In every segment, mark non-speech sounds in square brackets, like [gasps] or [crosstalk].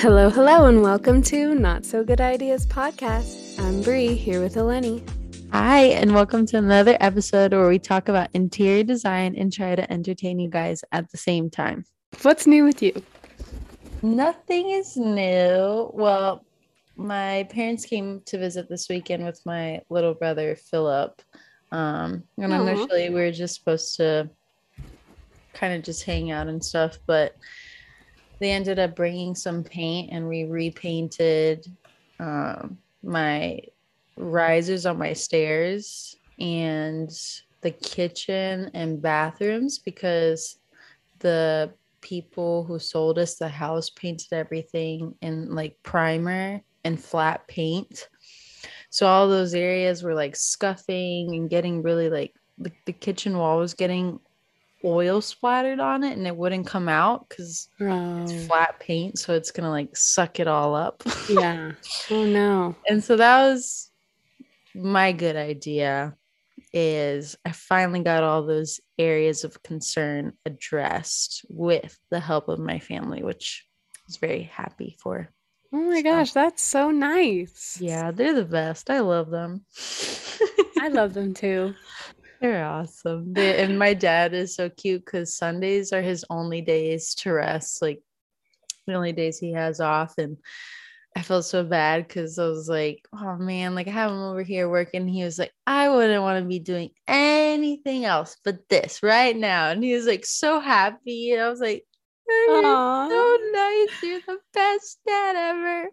Hello, hello, and welcome to Not So Good Ideas podcast. I'm Bree here with Eleni. Hi, and welcome to another episode where we talk about interior design and try to entertain you guys at the same time. What's new with you? Nothing is new. Well, my parents came to visit this weekend with my little brother Philip. Um, and Aw. initially we were just supposed to kind of just hang out and stuff, but they ended up bringing some paint and we repainted um, my risers on my stairs and the kitchen and bathrooms because the people who sold us the house painted everything in like primer and flat paint. So all those areas were like scuffing and getting really like the, the kitchen wall was getting oil splattered on it and it wouldn't come out because it's flat paint. So it's gonna like suck it all up. [laughs] yeah. Oh no. and so that was my good idea is I finally got all those areas of concern addressed with the help of my family, which I was very happy for. Oh my So- gosh, that's so nice. Yeah, they're the best. I love them. I love [laughs] them too. They're awesome. They, and my dad is so cute because Sundays are his only days to rest, like the only days he has off. And I felt so bad because I was like, oh man, like I have him over here working. He was like, I wouldn't want to be doing anything else but this right now. And he was like so happy. And I was like, "Oh, you're so nice. You're the best dad ever.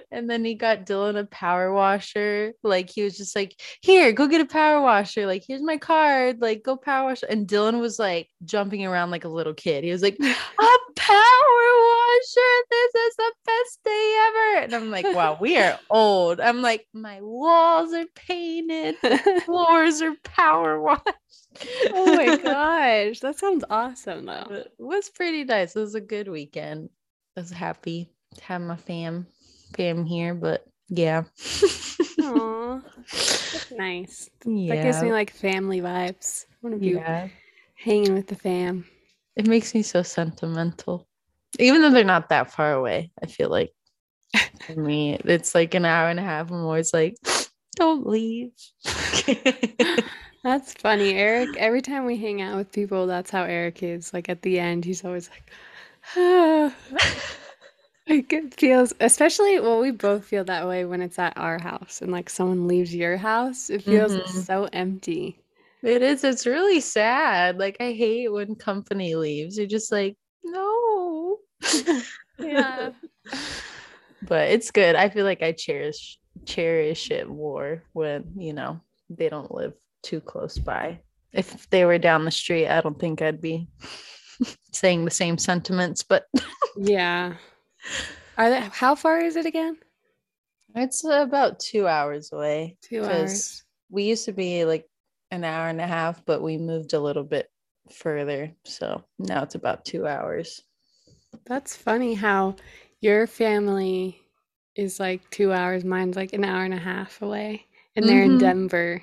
[laughs] And then he got Dylan a power washer. Like he was just like, here, go get a power washer. Like, here's my card. Like, go power wash. And Dylan was like jumping around like a little kid. He was like, [laughs] a power washer. This is the best day ever. And I'm like, wow, we are [laughs] old. I'm like, my walls are painted, floors are power washed. Oh my [laughs] gosh, that sounds awesome though. It was pretty nice. It was a good weekend. I was happy to have my fam fam here, but yeah. Aw, that's [laughs] nice. yeah. That gives me like family vibes. One of you yeah. hanging with the fam. It makes me so sentimental. Even though they're not that far away, I feel like for me, it's like an hour and a half. I'm always like, don't leave. [laughs] That's funny. Eric, every time we hang out with people, that's how Eric is. Like at the end, he's always like, ah. [sighs] Like it feels, especially, well, we both feel that way when it's at our house and like someone leaves your house. It feels Mhm. so empty. it is. It's really sad. Like, I hate when company leaves. You're just like, no. [laughs] [laughs] Yeah. but it's good. I feel like I cherish cherish it more when you know they don't live too close by. If they were down the street, I don't think I'd be [laughs] saying the same sentiments. But [laughs] Yeah. Are they, how far is it again? It's about two hours away. Two hours. We used to be like an hour and a half, but we moved a little bit further. So now it's about two hours. That's funny how your family is like two hours, mine's like an hour and a half away, and they're in Mhm. Denver.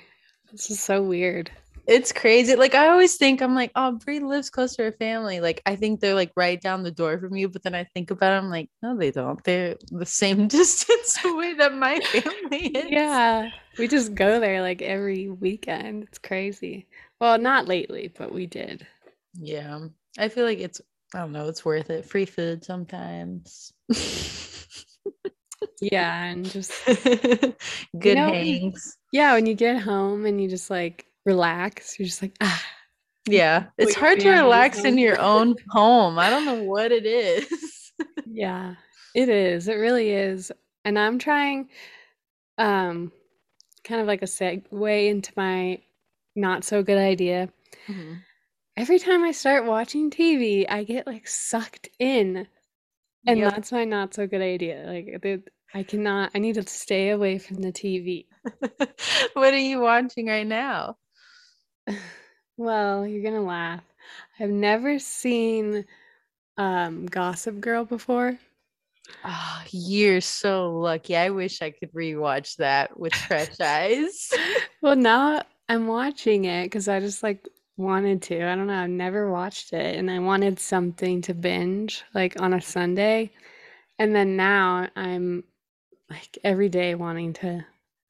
This is so weird. It's crazy. Like I always think I'm like, oh, Bree lives close to her family. Like I think they're like right down the door from you, but then I think about it, I'm like, no, they don't. They're the same [laughs] distance away that my family is. Yeah, we just go there like every weekend. It's crazy. Well, not lately, but we did. Yeah. I feel like it's I don't know, it's worth it. Free food sometimes. [laughs] Yeah, and just [laughs] Good know, hangs. yeah, when you get home and you just like relax, you're just like, ah, Yeah. It's hard to relax in your own home. I don't know what it is. [laughs] yeah, it is. It really is. And I'm trying, um, kind of like a segue into my not so good idea. Mhm. Every time I start watching TV, I get like sucked in. And Yep. that's my not so good idea. Like, I cannot, I need to stay away from the TV. [laughs] what are you watching right now? [sighs] Well, you're gonna laugh. I've never seen um Gossip Girl before. Oh, you're so lucky. I wish I could rewatch that with fresh [laughs] eyes. Well, now I'm watching it because I just like wanted to. I don't know, I've never watched it and I wanted something to binge like on a Sunday. And then now I'm like every day wanting to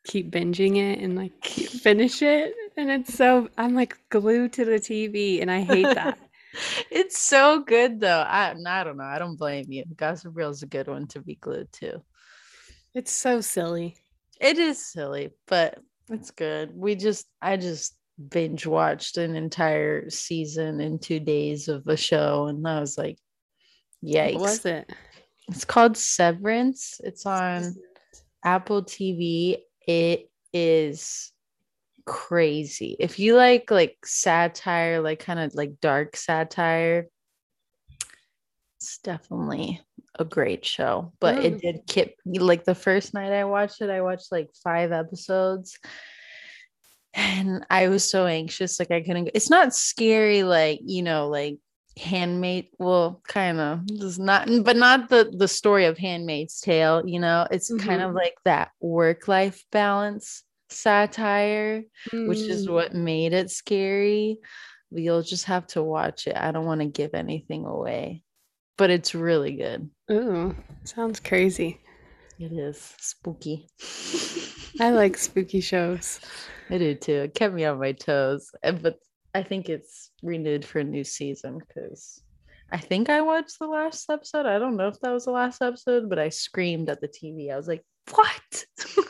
keep binging it and like keep, finish it. And it's so I'm like glued to the TV and I hate that. [laughs] it's so good though. I, I don't know. I don't blame you. Gossip Girl is a good one to be glued to. It's so silly. It is silly, but it's good. We just I just binge watched an entire season in two days of a show, and I was like, yikes. What was it? It's called Severance. It's on Apple TV. It is crazy. If you like like satire, like kind of like dark satire, it's definitely a great show. But Mm. it did keep like the first night I watched it, I watched like five episodes. And I was so anxious, like I couldn't. Go. It's not scary, like you know, like handmaid well kind of just not but not the the story of handmaid's tale you know it's kind of like that work life balance satire which is Mm. what made it scary you'll just have to watch it i don't want to give anything away but it's really good Ooh, sounds crazy. it is spooky I like [laughs] spooky shows. I do too it kept me on my toes but i think it's renewed for a new season because I think I watched the last episode. I don't know if that was the last episode, but I screamed at the TV. I was like, "What?" [laughs]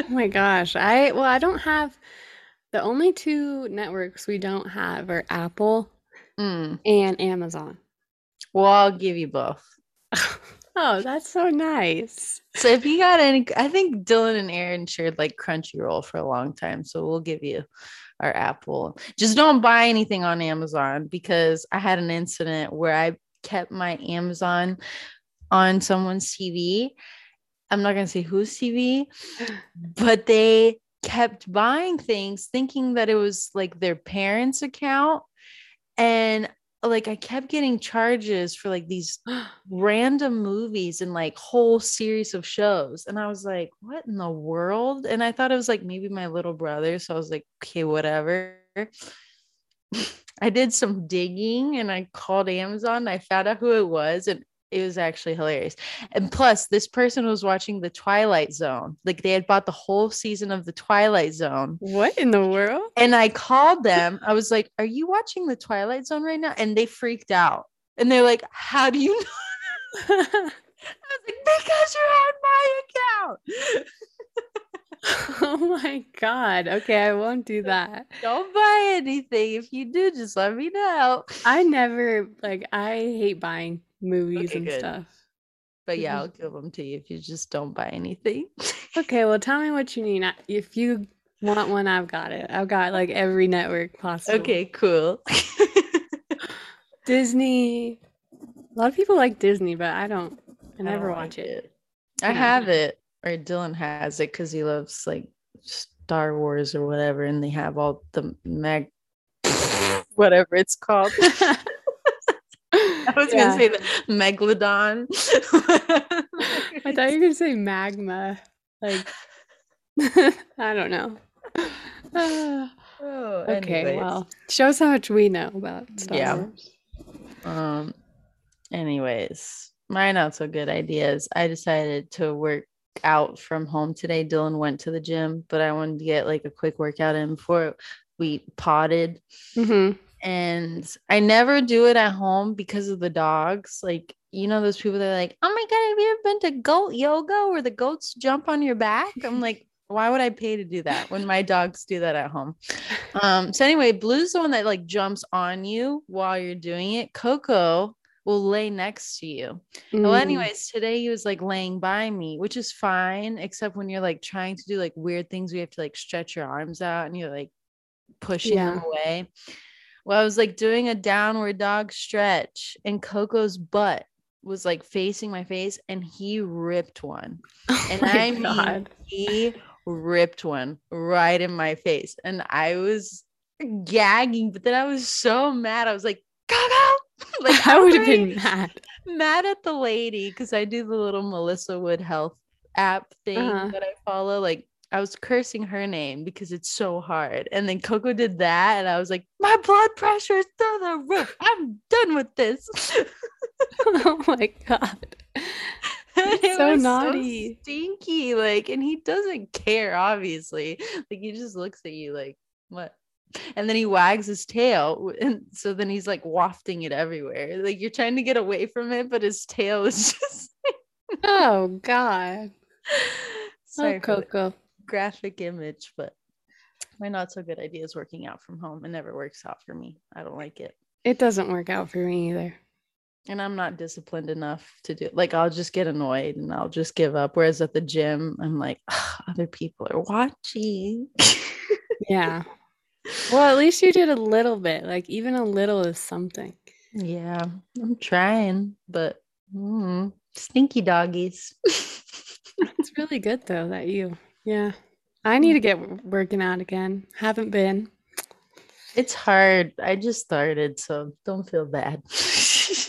Oh my gosh. I well, I don't have the only two networks we don't have are Apple Mm. and Amazon. Well, I'll give you both. [laughs] Oh, that's so nice. So if you got any, I think Dylan and Aaron shared like Crunchyroll for a long time. So we'll give you our Apple. Just don't buy anything on Amazon because I had an incident where I kept my Amazon on someone's TV. I'm not going to say whose TV, [sighs] but they kept buying things thinking that it was like their parents' account. And like I kept getting charges for like these [gasps] random movies and like whole series of shows. And I was like, what in the world? And I thought it was like maybe my little brother. So I was like, okay, whatever. [laughs] I did some digging and I called Amazon. I found out who it was and it was actually hilarious. And plus, this person was watching The Twilight Zone. Like they had bought the whole season of The Twilight Zone. What in the world? And I called them. I was like, Are you watching The Twilight Zone right now? And they freaked out. And they're like, How do you know? [laughs] I was like, Because you're on my account. [laughs] [laughs] Oh my God. Okay, I won't do that. Don't buy anything. If you do, just let me know. I never like I hate buying movies Okay, and good. stuff. But yeah, mm-hmm. I'll give them to you if you just don't buy anything. Okay, well tell me what you [laughs] need. If you want one, I've got it. I've got like every network possible. okay, cool. [laughs] Disney. A lot of people like Disney, but I don't. I never don't watch like it. I have it. Or Dylan has it because he loves like Star Wars or whatever, and they have all the mag, [laughs] whatever it's called. [laughs] I was Yeah. gonna say the megalodon. [laughs] I thought you were gonna say magma. Like I don't know. [sighs] Oh, okay, anyways. well, shows how much we know about Star Yeah. Wars. Um, anyways, my not so good ideas. I decided to work out from home today. Dylan went to the gym, but I wanted to get like a quick workout in before we potted. hmm And I never do it at home because of the dogs. Like, you know, those people that are like, oh my God, have you ever been to goat yoga where the goats jump on your back? I'm [laughs] like, why would I pay to do that when my dogs do that at home? Um, so anyway, Blue's the one that like jumps on you while you're doing it. Coco will lay next to you. Well, Mm. anyways, today he was like laying by me, which is fine, except when you're like trying to do like weird things, we have to like stretch your arms out and you're like pushing them Yeah. away. Well, I was like doing a downward dog stretch, and Coco's butt was like facing my face, and he ripped one. [laughs] Oh And I mean, God. he ripped one right in my face, and I was gagging, but then I was so mad. I was like, [laughs] like I would have been mad. mad at the lady because I do the little Melissa Wood Health app thing Uh-huh. that I follow. Like I was cursing her name because it's so hard. And then Coco did that, and I was like, my blood pressure is through the roof. I'm done with this. [laughs] oh my god. [laughs] And it so was naughty. stinky. Like, and he doesn't care, obviously. Like he just looks at you like, what? And then he wags his tail. And so then he's like wafting it everywhere. Like you're trying to get away from it, but his tail is [laughs] just Oh god. [laughs] Oh, Sorry Oh Coco. graphic image, but my not so good idea is working out from home. It never works out for me. I don't like it. It doesn't work out for me either. And I'm not disciplined enough to do like I'll just get annoyed and I'll just give up. Whereas at the gym, I'm like, other people are watching. [laughs] Yeah. Well, at least you did a little bit. Like even a little is something. yeah, I'm trying, but mm, stinky doggies. [laughs] It's really good though that you. Yeah. I need to get working out again. Haven't been. it's hard. I just started, so don't feel bad.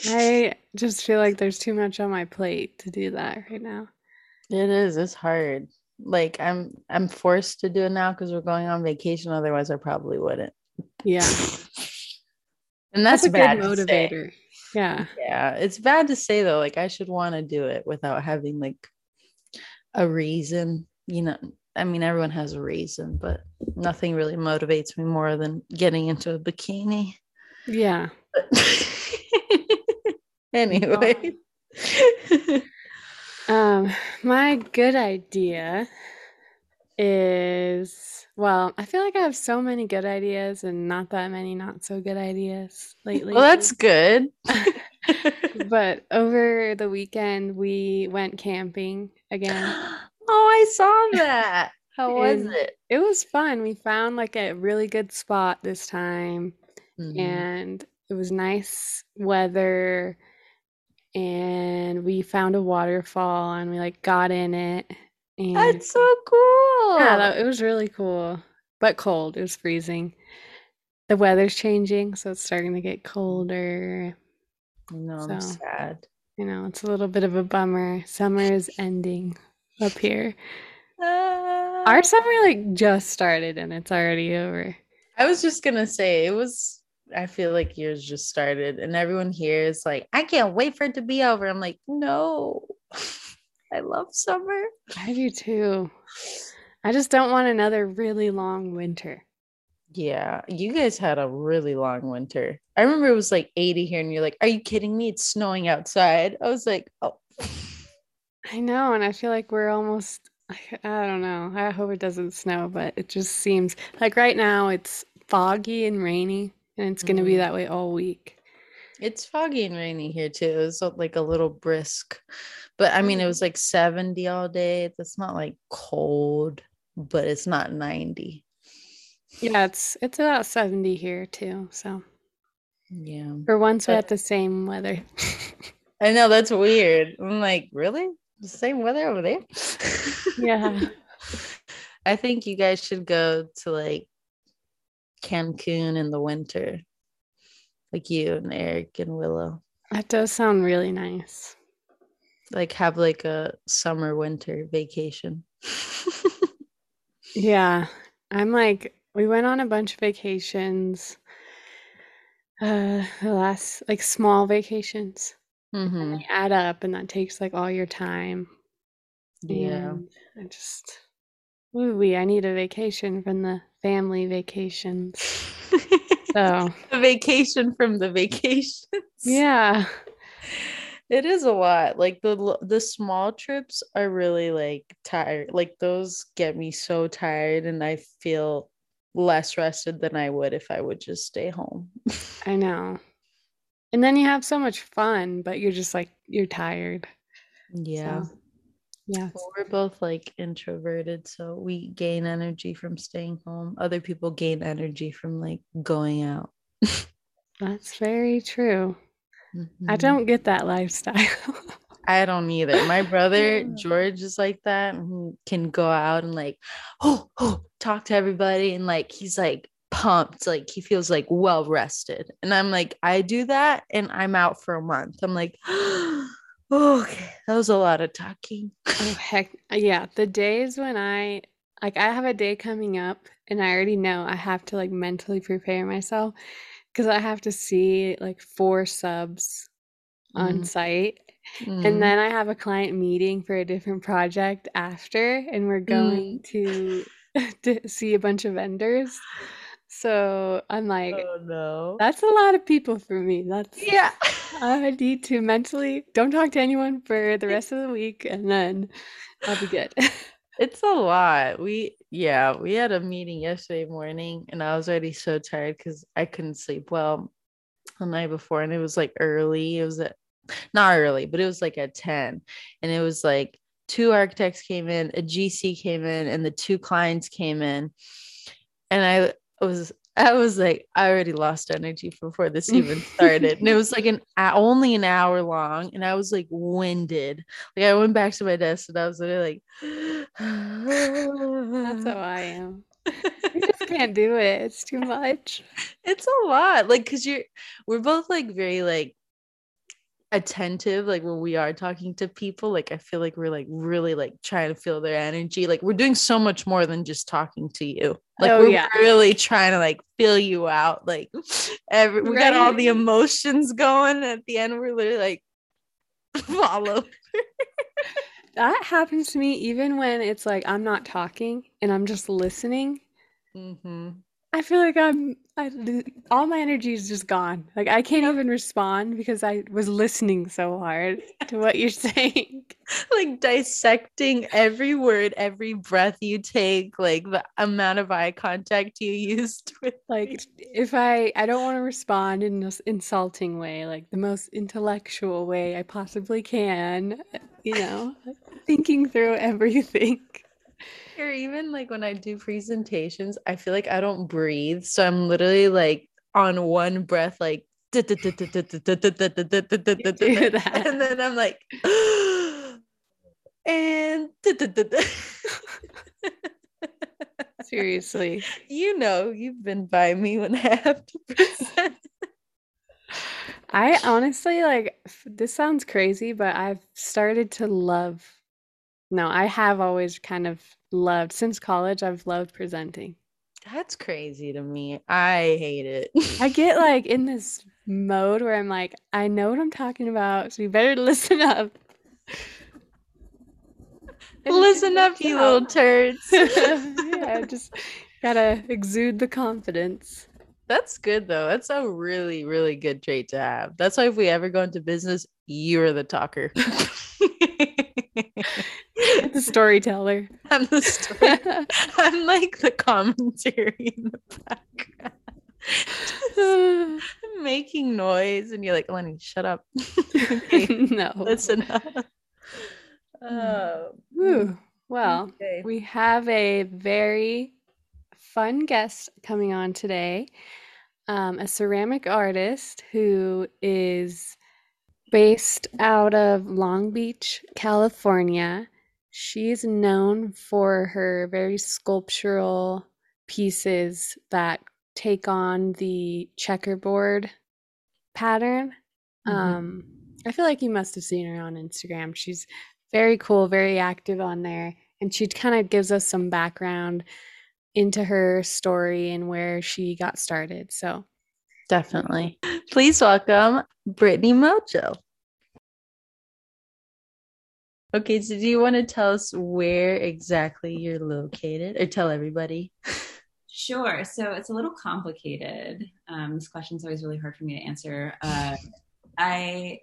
I [laughs] just feel like there's too much on my plate to do that right now. It is. It's hard. Like I'm I'm forced to do it now because we're going on vacation. Otherwise, I probably wouldn't. Yeah. [laughs] And that's, That's a bad good motivator. Yeah. Yeah, it's bad to say though. Like I should want to do it without having like a reason. You know, I mean, everyone has a reason, but nothing really motivates me more than getting into a bikini. Yeah. [laughs] anyway. [laughs] Um, my good idea is, well, I feel like I have so many good ideas and not that many not so good ideas lately. well, that's good. [laughs] But over the weekend, we went camping again. [gasps] oh, I saw that. [laughs] How was And it? It was fun. We found like a really good spot this time, Mhm. and it was nice weather. And we found a waterfall, and we like got in it. And That's so cool. yeah, that, it was really cool, but cold. It was freezing. The weather's changing, so it's starting to get colder. no, I'm sad. You know, it's a little bit of a bummer. Summer is ending up here. Ah. Our summer like just started and it's already over. I was just gonna say it was. I feel like yours just started, and everyone here is like, "I can't wait for it to be over." I'm like, "No, [laughs] I love summer." I do too. I just don't want another really long winter. Yeah, you guys had a really long winter. I remember it was like 80 here, and you're like, "Are you kidding me? It's snowing outside." I was like, "Oh, I know, and I feel like we're almost I I don't know. I hope it doesn't snow, but it just seems like right now it's foggy and rainy, and it's going to be Mm. that way all week. it's foggy and rainy here too." It was uh, like a little brisk, but I mean, it was like 70 all day. It's not like cold, but it's not 90. Yeah, it's it's about 70 here too. So Yeah. for once we But- had the same weather. [laughs] I know that's weird. I'm like, really? the same weather over there. Yeah. [laughs] I think you guys should go to like Cancun in the winter, like you and Eric and Willow. That does sound really nice. Like have like a summer winter vacation. [laughs] Yeah. I'm like, we went on a bunch of vacations. Uh, the last like small vacations. hmm They add up and that takes like all your time. Yeah. And I just, ooh, wee, I need a vacation from the family vacations. [laughs] So, a vacation from the vacations. yeah. It is a lot. Like the the small trips are really like tired. Like those get me so tired and I feel less rested than I would if I would just stay home. [laughs] I know. And then you have so much fun, but you're just like, you're tired. Yeah. So, yeah. Well, we're both like introverted, so we gain energy from staying home. Other people gain energy from like going out. That's very true. I Mhm. don't get that lifestyle. [laughs] I don't either. My brother George is like that. and He can go out and like, oh, oh, talk to everybody, and like he's like pumped, like he feels like well rested. And I'm like, I do that, and I'm out for a month. I'm like, [gasps] oh, okay, that was a lot of talking. Oh, heck, yeah. The days when I like I have a day coming up and I already know I have to like mentally prepare myself because I have to see like four subs on Mhm. site. Mhm. And then I have a client meeting for a different project after, and we're going to, [laughs] to see a bunch of vendors. So I'm like, oh no, that's a lot of people for me. That's yeah. I need to mentally don't talk to anyone for the rest of the week, and then I'll be good. [laughs] It's a lot. We yeah, we had a meeting yesterday morning and I was already so tired because I couldn't sleep well the night before and it was like early. It was at not early, but it was like at 10. And it was like two architects came in, a GC came in, and the two clients came in. And I was I was like, I already lost energy before this [laughs] even started. and it was like an only an hour long, and I was like winded. Like I went back to my desk and I was literally like, [sighs] That's how I am. I just [laughs] can't do it. It's too much. it's a lot. Like, cause you're we're both like very like attentive like when we are talking to people like i feel like we're like really like trying to feel their energy like we're doing so much more than just talking to you like Oh, we're yeah. really trying to like feel you out like [laughs] every we got all the emotions going at the end we're literally like [laughs] follow That happens to me even when it's like I'm not talking and I'm just listening. hmm I feel like I'm I, all my energy is just gone. Like I can't even respond because I was listening so hard to what you're [laughs] saying. like dissecting every word every breath you take like the amount of eye contact you used [laughs] with Like if I I don't want to respond in this insulting way, like the most intellectual way I possibly can, you know, thinking through everything. Or even like when I do presentations, I feel like I don't breathe. So I'm literally like on one breath, like [laughs] and then I'm like [gasps] and [laughs] Seriously. you know you've been by me when I have to present. [laughs] I honestly like this sounds crazy, but I've started to love. No, I have always kind of loved since college. I've loved presenting. That's crazy to me. I hate it. I get [laughs] like in this mode where I'm like, I know what I'm talking about, so you better [laughs] listen up. Listen up, you little turds. [laughs] yeah, just gotta exude the confidence. That's good though. That's a really, really good trait to have. That's why if we ever go into business, you're the talker. [laughs] The storyteller. I'm the story. [laughs] I'm like the commentary in the background. Just [laughs] making noise, and you're like, Lenny, shut up. okay, no. listen up. Oh, Ooh, well, okay. we have a very fun guest coming on today. Um, a ceramic artist who is based out of Long Beach, California. She's known for her very sculptural pieces that take on the checkerboard pattern. Mhm. Um, I feel like you must have seen her on Instagram. She's very cool, very active on there, and she kind of gives us some background into her story and where she got started. So, Definitely. Please welcome Brittany Mojo. Okay, so do you want to tell us where exactly you're located or tell everybody? Sure. So it's a little complicated. Um, this question's always really hard for me to answer. Uh, I,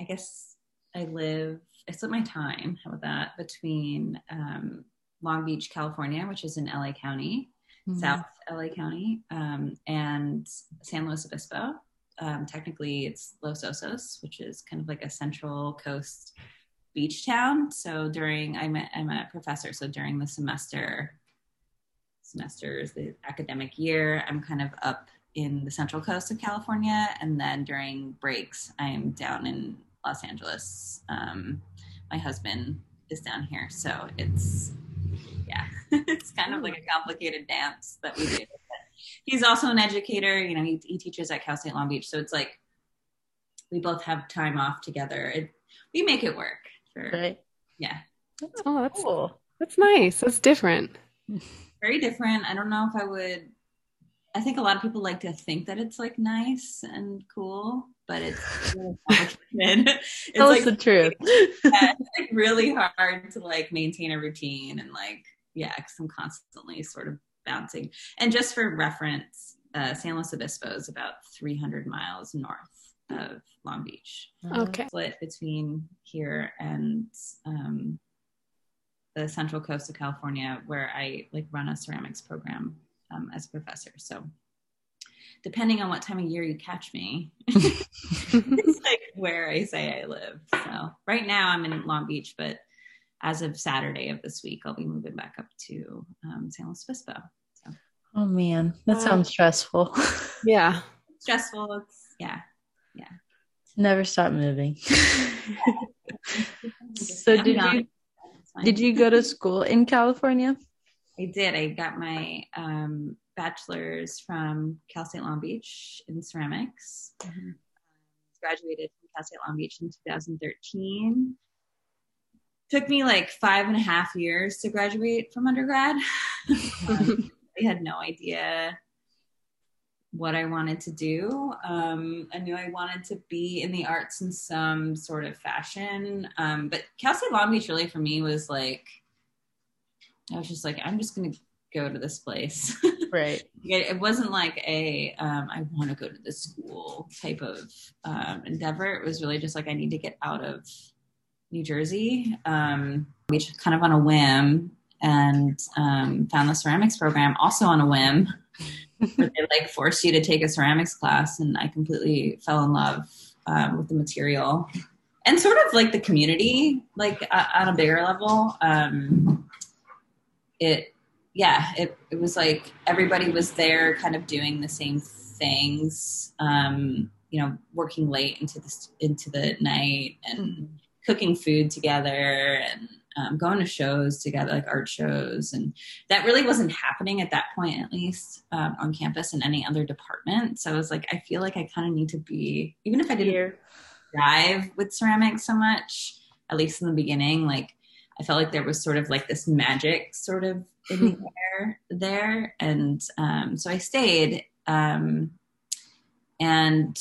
I guess I live. I split my time. How about that? Between um, Long Beach, California, which is in LA County, South LA County, um, and San Luis Obispo. Um, technically, it's Los Osos, which is kind of like a central coast beach town. So during I'm a, I'm a professor, so during the semester semesters, the academic year, I'm kind of up in the central coast of California, and then during breaks, I'm down in Los Angeles. Um, my husband is down here, so it's yeah, [laughs] it's kind of like a complicated dance that we do. But he's also an educator. You know, he, he teaches at Cal State Long Beach, so it's like we both have time off together. It, we make it work. For, Right. Yeah, oh, that's Cool. that's nice. That's different. [laughs] very different. I don't know if I would. I think a lot of people like to think that it's like nice and cool, but it's really [laughs] complicated. it's Tell like, the truth. [laughs] yeah, it's like really hard to like maintain a routine and like yeah, because I'm constantly sort of bouncing. And just for reference, uh, San Luis Obispo is about 300 miles north of Long Beach, Okay. split between here and um, the Central Coast of California, where I like run a ceramics program um, as a professor. So depending on what time of year you catch me, [laughs] it's like where I say I live. So right now I'm in Long Beach, but as of Saturday of this week, I'll be moving back up to um, San Luis Obispo. So Oh man, that Wow. sounds stressful. [laughs] Yeah. stressful. It's yeah. Never stop moving. [laughs] so I'm did not- you did you go to school in California? I did. I got my um, bachelor's from Cal State Long Beach in ceramics. Mhm. Graduated from Cal State Long Beach in 2013. Took me like five and a half years to graduate from undergrad. [laughs] Um, [laughs] I had no idea what I wanted to do. Um, I knew I wanted to be in the arts in some sort of fashion. Um, but Cal State Long Beach really for me was like, I was just like, I'm just going to go to this place. [laughs] Right. it wasn't like a, um, I want to go to this school type of um, endeavor. It was really just like, I need to get out of New Jersey, um, which kind of on a whim and um, found the ceramics program also on a whim. Where they like forced you to take a ceramics class, and I completely fell in love um, with the material and sort of like the community, like uh, on a bigger level. Um, it, yeah, it it was like everybody was there, kind of doing the same things. Um, you know, working late into the into the night and cooking food together and um, going to shows together, like art shows, and that really wasn't happening at that point, at least um, on campus in any other department. So I was like, I feel like I kind of need to be, even if I didn't Here. drive with ceramics so much, at least in the beginning, like I felt like there was sort of like this magic sort of [laughs] in the air there, and um, so I stayed um, and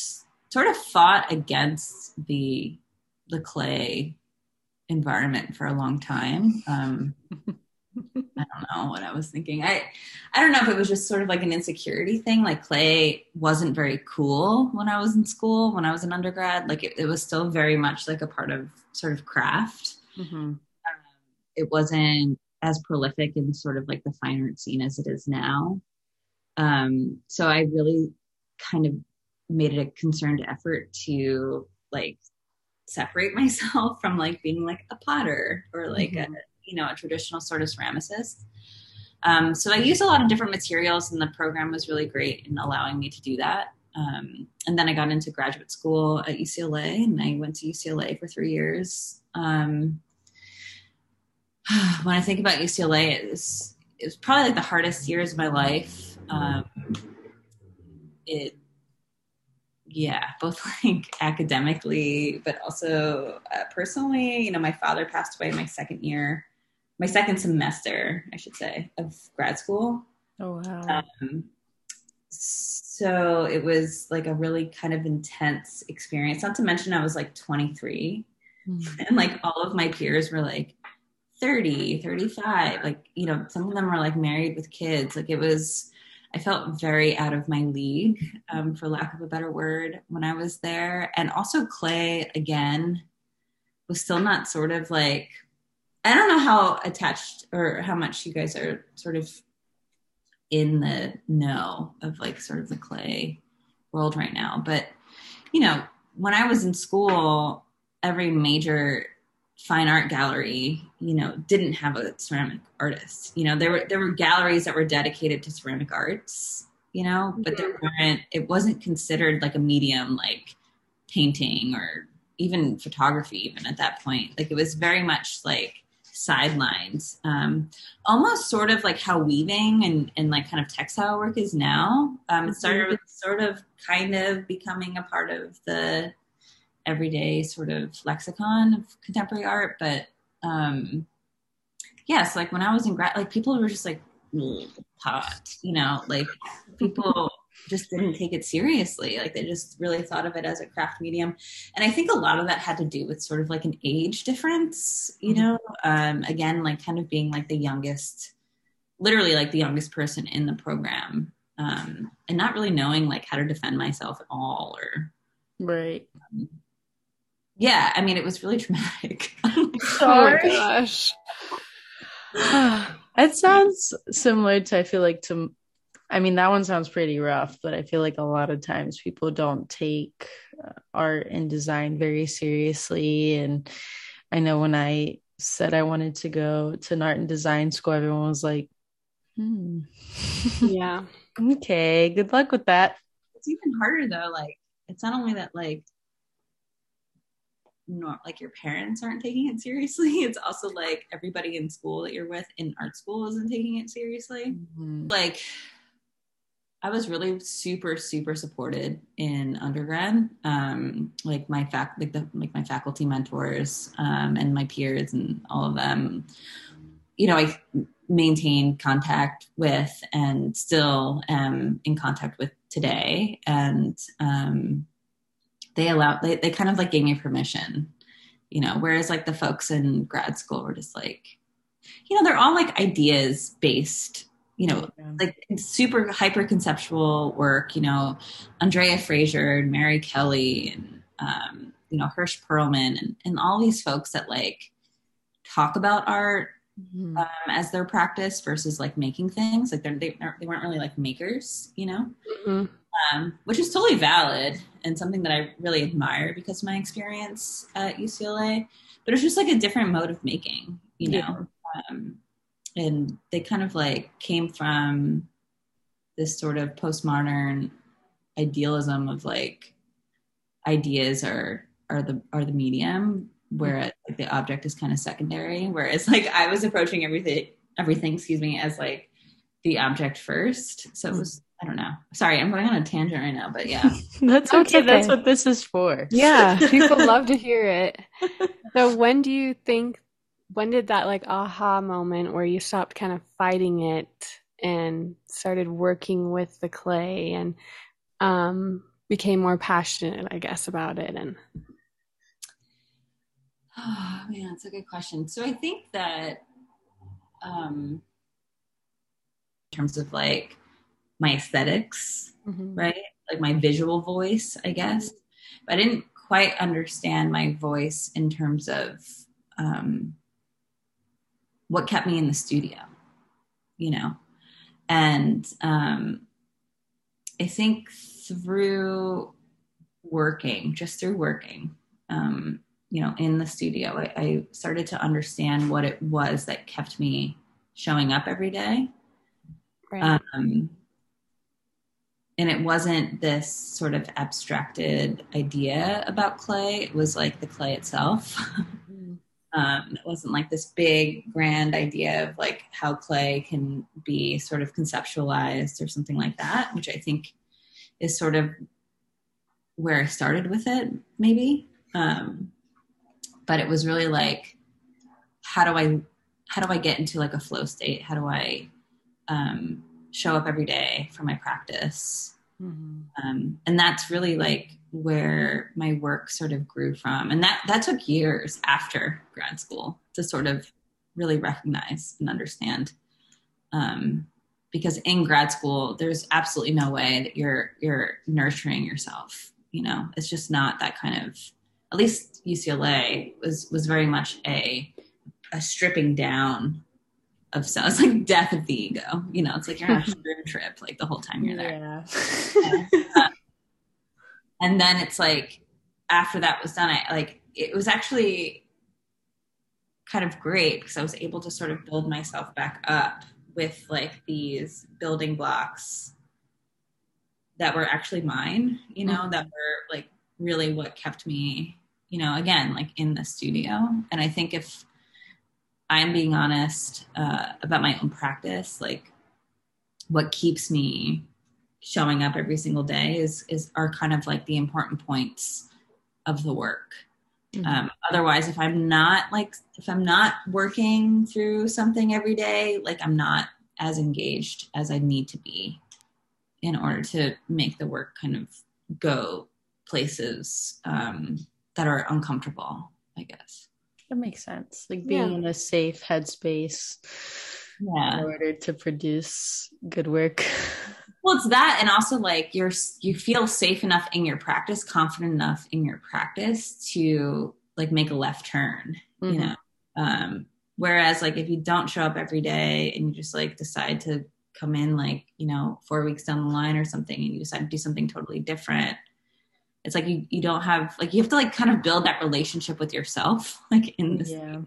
sort of fought against the the clay environment for a long time. Um, I don't know what I was thinking. I I don't know if it was just sort of like an insecurity thing. Like clay wasn't very cool when I was in school, when I was an undergrad. Like it, it was still very much like a part of sort of craft. Mhm. Um, it wasn't as prolific in sort of like the fine art scene as it is now. Um, so I really kind of made it a concerted effort to like separate myself from like being like a potter or like a you know a traditional sort of ceramicist. Um, so I used a lot of different materials, and the program was really great in allowing me to do that. Um, and then I got into graduate school at UCLA, and I went to UCLA for three years. Um, [sighs] when I think about UCLA, it was, it was probably like the hardest years of my life. Um, it, yeah, both [laughs] like academically, but also uh, personally. You know, my father passed away my second year, my second semester, I should say, of grad school. Oh wow. Um, so it was like a really kind of intense experience. Not to mention, I was like 23, mm. [laughs] and like all of my peers were like 30, 35. Like, you know, some of them were like married with kids. Like, it was, I felt very out of my league, um, for lack of a better word, when I was there. And also, Clay, again, was still not sort of like, I don't know how attached or how much you guys are sort of in the know of like sort of the clay world right now. But, you know, when I was in school, every major fine art gallery, you know, didn't have a ceramic artist. You know, there were there were galleries that were dedicated to ceramic arts, you know, but there weren't it wasn't considered like a medium like painting or even photography even at that point. Like it was very much like sidelines um, almost sort of like how weaving and, and like kind of textile work is now um, it started mm-hmm. with sort of kind of becoming a part of the everyday sort of lexicon of contemporary art but um yes like when i was in grad like people were just like pot you know like people just didn't take it seriously. Like they just really thought of it as a craft medium. And I think a lot of that had to do with sort of like an age difference, you mm-hmm. know, um, again, like kind of being like the youngest, literally like the youngest person in the program. Um, and not really knowing like how to defend myself at all or right. Um, yeah, I mean, it was really [laughs] traumatic. [laughs] oh my gosh. [sighs] it sounds similar to I feel like to I mean, that one sounds pretty rough, but I feel like a lot of times people don't take uh, art and design very seriously. And I know when I said I wanted to go to an art and design school, everyone was like, hmm. [laughs] Yeah. okay. Good luck with that. It's even harder though. Like, it's not only that, like, not like your parents aren't taking it seriously. [laughs] It's also like everybody in school that you're with in art school isn't taking it seriously. Mm-hmm. Like, I was really super super supported in undergrad. Um, like my fac like the like my faculty mentors um, and my peers and all of them. You know, I maintain contact with and still am in contact with today. And um, they allowed they they kind of like gave me permission. You know, whereas like the folks in grad school were just like, you know, they're all like ideas based you know, yeah. like super hyper conceptual work, you know, Andrea Fraser and Mary Kelly and, um, you know, Hirsch Perlman and, and all these folks that like talk about art mm-hmm. um, as their practice versus like making things. Like they're, they, they weren't really like makers, you know, mm-hmm. Um, which is totally valid and something that I really admire because of my experience at UCLA. But it's just like a different mode of making, you know. Yeah. Um, and they kind of like came from this sort of postmodern idealism of like ideas are are the are the medium where like, the object is kind of secondary whereas like i was approaching everything everything excuse me as like the object first so it was i don't know. Sorry i'm going on a tangent right now but yeah. [laughs] That's okay, okay. that's what this is for. Yeah. [laughs] People love to hear it. [laughs] So when do you think when did that like aha moment where you stopped kind of fighting it and started working with the clay and um, became more passionate, I guess, about it? And oh man, that's a good question. So I think that um, in terms of like my esthetics mm-hmm. right? Like my visual voice, I guess. But I didn't quite understand my voice in terms of um, what kept me in the studio, you know? And um, I think through working, just through working, um, you know, in the studio, I, I, started to understand what it was that kept me showing up every day. Right. Um, and it wasn't this sort of abstracted idea about clay. It was like the clay itself. [laughs] um, it wasn't like this big grand idea of like how clay can be sort of conceptualized or something like that, which I think is sort of where I started with it, maybe. Um, but it was really like, how do I, how do I get into like a flow state? How do I um, show up every day for my practice? Mm-hmm. Um, and that's really like where my work sort of grew from, and that that took years after grad school to sort of really recognize and understand. Um, because in grad school, there's absolutely no way that you're you're nurturing yourself you know it's just not that kind of at least ucla was was very much a a stripping down of so it's like death of the ego you know it's like you're on a [laughs] trip like the whole time you're there yeah. [laughs] and then it's like after that was done i like it was actually kind of great because i was able to sort of build myself back up with like these building blocks that were actually mine, you know, mm-hmm. that were like really what kept me, you know, again, like in the studio. And I think if I'm being honest uh, about my own practice, like what keeps me showing up every single day is is are kind of like the important points of the work. Mm-hmm. Um, otherwise, if I'm not like if I'm not working through something every day, like I'm not as engaged as I need to be in order to make the work kind of go places um, that are uncomfortable, I guess. That makes sense. Like being yeah. in a safe headspace yeah. in order to produce good work. [laughs] Well, it's that, and also like you're you feel safe enough in your practice, confident enough in your practice to like make a left turn. Mm-hmm. You know, um, whereas like if you don't show up every day and you just like decide to come in like you know four weeks down the line or something and you decide to do something totally different it's like you, you don't have like you have to like kind of build that relationship with yourself [laughs] like in this yeah.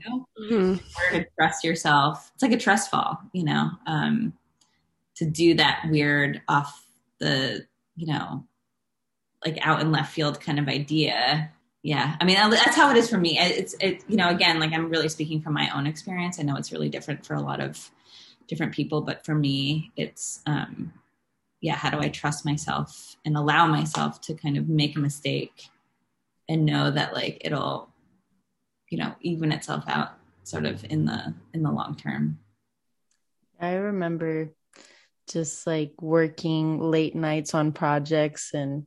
mm-hmm. to trust yourself. It's like a trust fall you know um to do that weird off the you know like out in left field kind of idea. Yeah. I mean that's how it is for me. It's it you know again like i'm really speaking from my own experience. I know it's really different for a lot of different people but for me it's um yeah how do i trust myself and allow myself to kind of make a mistake and know that like it'll you know even itself out sort of in the in the long term. I remember just like working late nights on projects and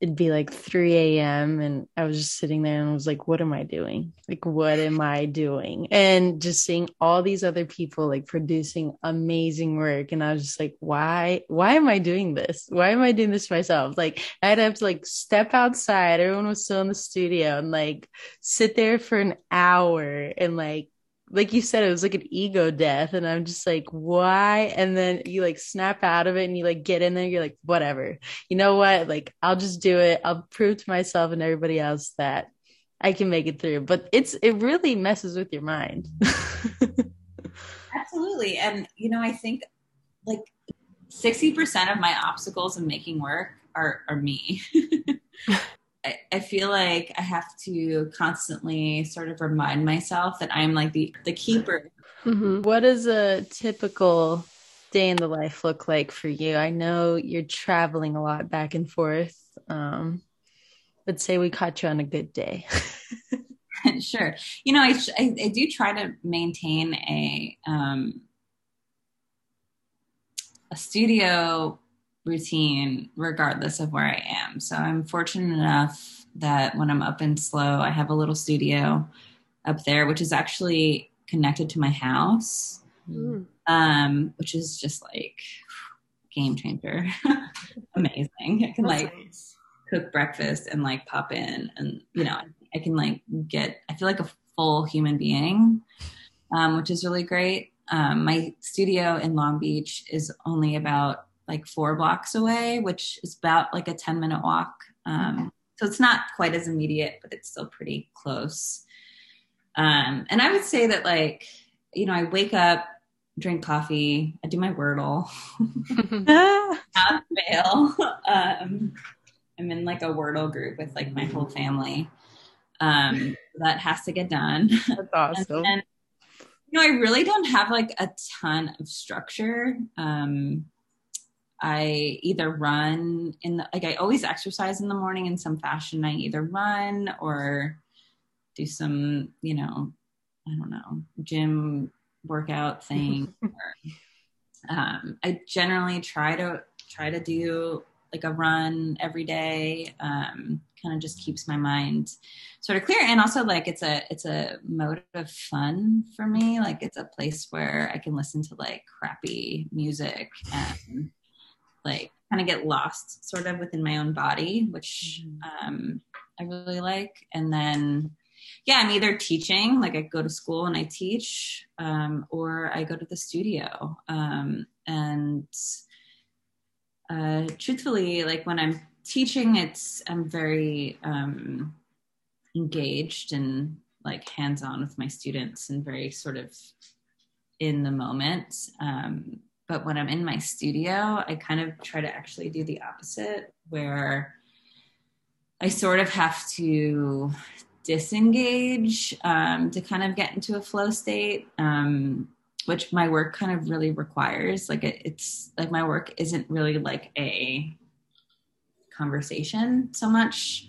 it'd be like 3 a.m. and I was just sitting there and I was like, what am I doing? Like, what am I doing? And just seeing all these other people like producing amazing work. And I was just like, why, why am I doing this? Why am I doing this myself? Like, I'd have to like step outside. Everyone was still in the studio and like sit there for an hour and like like you said, it was like an ego death. And I'm just like, why? And then you like snap out of it and you like get in there. You're like, whatever. You know what? Like, I'll just do it. I'll prove to myself and everybody else that I can make it through. But it's, it really messes with your mind. [laughs] Absolutely. And, you know, I think like 60% of my obstacles in making work are, are me. [laughs] I, feel like I have to constantly sort of remind myself that I'm like the the keeper. Mm-hmm. What does a typical day in the life look like for you? I know you're traveling a lot back and forth. Um, let's say we caught you on a good day. [laughs] sure. You know, I, I, I do try to maintain a um, a studio routine regardless of where I am. So I'm fortunate enough that when I'm up in SLO, I have a little studio up there, which is actually connected to my house, mm. um, which is just like game changer. [laughs] Amazing. I can That's like nice. cook breakfast and like pop in and, you know, I can like get, I feel like a full human being, um, which is really great. Um, my studio in Long Beach is only about like four blocks away, which is about like a 10 minute walk. Um, so it's not quite as immediate, but it's still pretty close. Um, and I would say that like, you know, I wake up drink coffee. I do my Wordle. [laughs] [laughs] Not fail. Um, I'm in like a Wordle group with like my whole family. Um, that has to get done. That's [laughs] awesome. And, you know, I really don't have like a ton of structure. Um, I either run in the like I always exercise in the morning in some fashion. I either run or do some, you know, I don't know, gym workout thing. [laughs] or, um, I generally try to try to do like a run every day. Um, kind of just keeps my mind sort of clear, and also like it's a it's a mode of fun for me. Like it's a place where I can listen to like crappy music and like kind of get lost sort of within my own body, which um, I really like. And then yeah, I'm either teaching, like I go to school and I teach, um, or I go to the studio. Um, and uh, truthfully, like when I'm teaching, it's I'm very um, engaged and like hands on with my students and very sort of in the moment. Um, but when I'm in my studio, I kind of try to actually do the opposite, where I sort of have to disengage um, to kind of get into a flow state, um, which my work kind of really requires. Like it, it's like my work isn't really like a conversation so much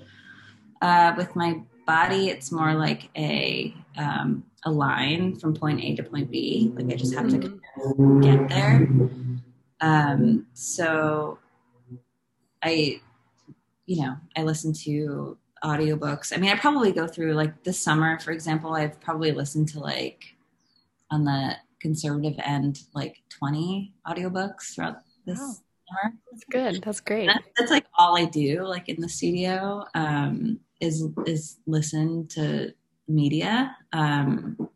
uh, with my body. It's more like a um, a line from point A to point B. Like I just have to of get there. Um, so I, you know, I listen to audiobooks. I mean, I probably go through like this summer, for example, I've probably listened to like on the conservative end, like 20 audiobooks throughout this Wow. summer. That's good. That's great. That, that's like all I do, like in the studio, um, is is listen to media. Um,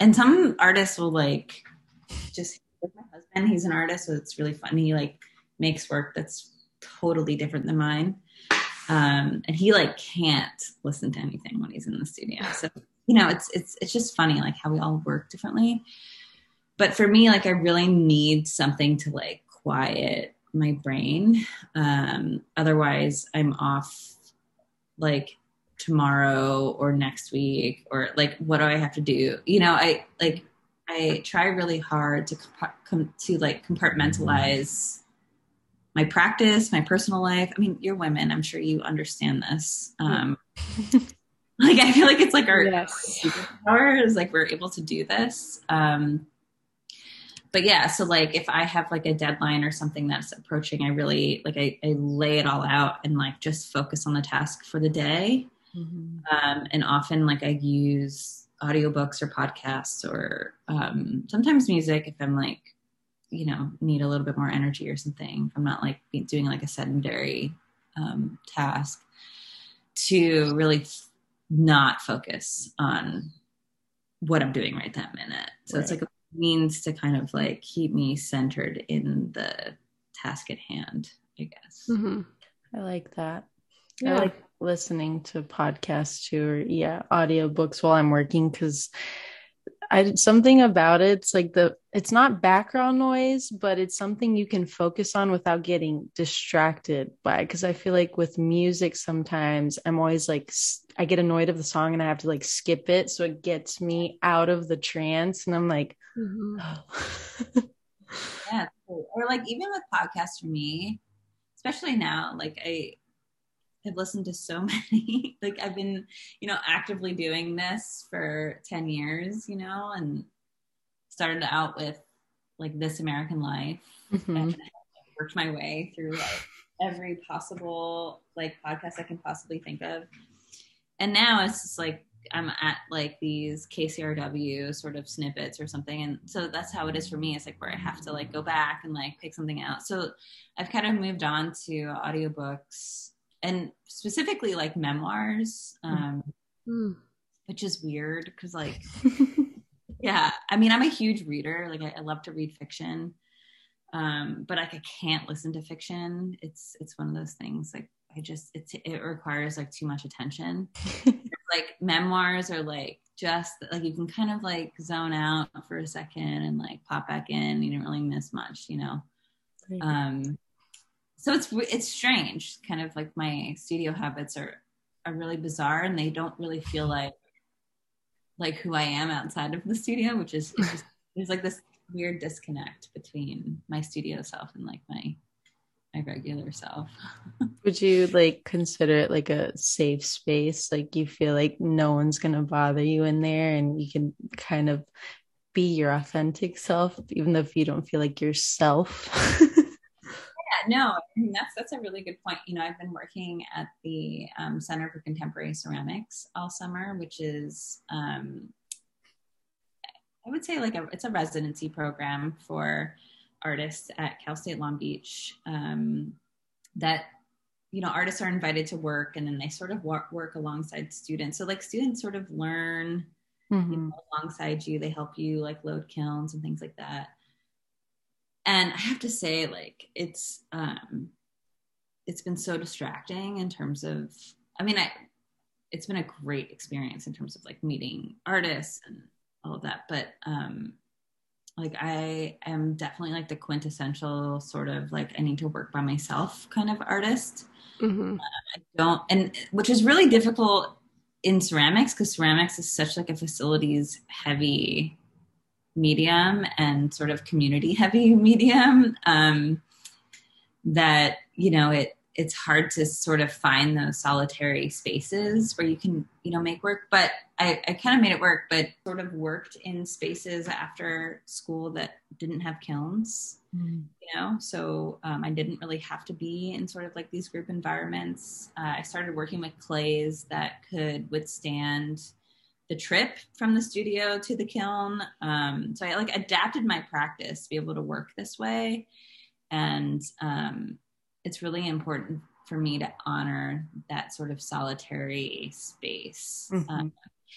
and some artists will like just with my husband. He's an artist, so it's really fun. He like makes work that's totally different than mine. Um, and he like can't listen to anything when he's in the studio. [laughs] So you know, it's it's it's just funny like how we all work differently. But for me, like I really need something to like quiet my brain. Um, otherwise, I'm off like tomorrow or next week or like what do I have to do? You know, I like I try really hard to compa- com- to like compartmentalize my practice, my personal life. I mean, you're women. I'm sure you understand this. Um, [laughs] like I feel like it's like our Yes. superpower is like we're able to do this. Um, but yeah, so like if I have like a deadline or something that's approaching, I really like I, I lay it all out and like just focus on the task for the day. Um, and often like I use audiobooks or podcasts or um, sometimes music if I'm like, you know, need a little bit more energy or something. If I'm not like doing like a sedentary um, task to really f- not focus on what I'm doing right that minute. So it's like a means to kind of like keep me centered in the task at hand, I guess. hmm I like that. Yeah. I like listening to podcasts too, or yeah, audiobooks while I'm working because I something about it, it's like the it's not background noise, but it's something you can focus on without getting distracted by. Because I feel like with music, sometimes I'm always like i get annoyed of the song and I have to like skip it, so it gets me out of the trance, and I'm like, hmm Yeah. Or like even with podcasts for me, especially now, like I have listened to so [laughs] many. like I've been, you know, actively doing this for 10 years, you know, and started out with like This American Life Mhm. and worked my way through like every possible like podcast I can possibly think of. And now it's just like I'm at like these KCRW sort of snippets or something. And so that's how it is for me. It's like where I have to like go back and like pick something out. So I've kind of moved on to audiobooks and specifically like memoirs, um, Mm. which is weird because like [laughs] yeah i mean i'm a huge reader like i, I love to read fiction um but like i can't listen to fiction it's it's one of those things like i just it's it requires like too much attention [laughs] like memoirs are like just like you can kind of like zone out for a second and like pop back in. You didn't really miss much, you know. Right. Um, so it's it's strange. Kind of like my studio habits are are really bizarre, and they don't really feel like like who I am outside of the studio, which is it's just, [laughs] there's like this weird disconnect between my studio self and like my my regular self. [laughs] Would you like consider it like a safe space? Like you feel like no one's gonna bother you in there and you can kind of be your authentic self, even though if you don't feel like yourself. [laughs] no, that's that's a really good point. You know, I've been working at the um, Center for Contemporary Ceramics all summer, which is um, I would say like a it's a residency program for artists at Cal State Long Beach um, that you know artists are invited to work and then they sort of work, work alongside students so like students sort of learn mm-hmm. you know, alongside you they help you like load kilns and things like that and i have to say like it's um it's been so distracting in terms of i mean i it's been a great experience in terms of like meeting artists and all of that but um like I am definitely like the quintessential sort of like I need to work by myself kind of artist. Mm-hmm. Uh, I don't, and which is really difficult in ceramics because ceramics is such like a facilities heavy medium and sort of community heavy [laughs] medium um, that you know it it's hard to sort of find those solitary spaces where you can you know make work but i, I kind of made it work but sort of worked in spaces after school that didn't have kilns mm. you know so um, i didn't really have to be in sort of like these group environments uh, i started working with clays that could withstand the trip from the studio to the kiln um, so i like adapted my practice to be able to work this way and um, it's really important for me to honor that sort of solitary space. Mm-hmm. Um,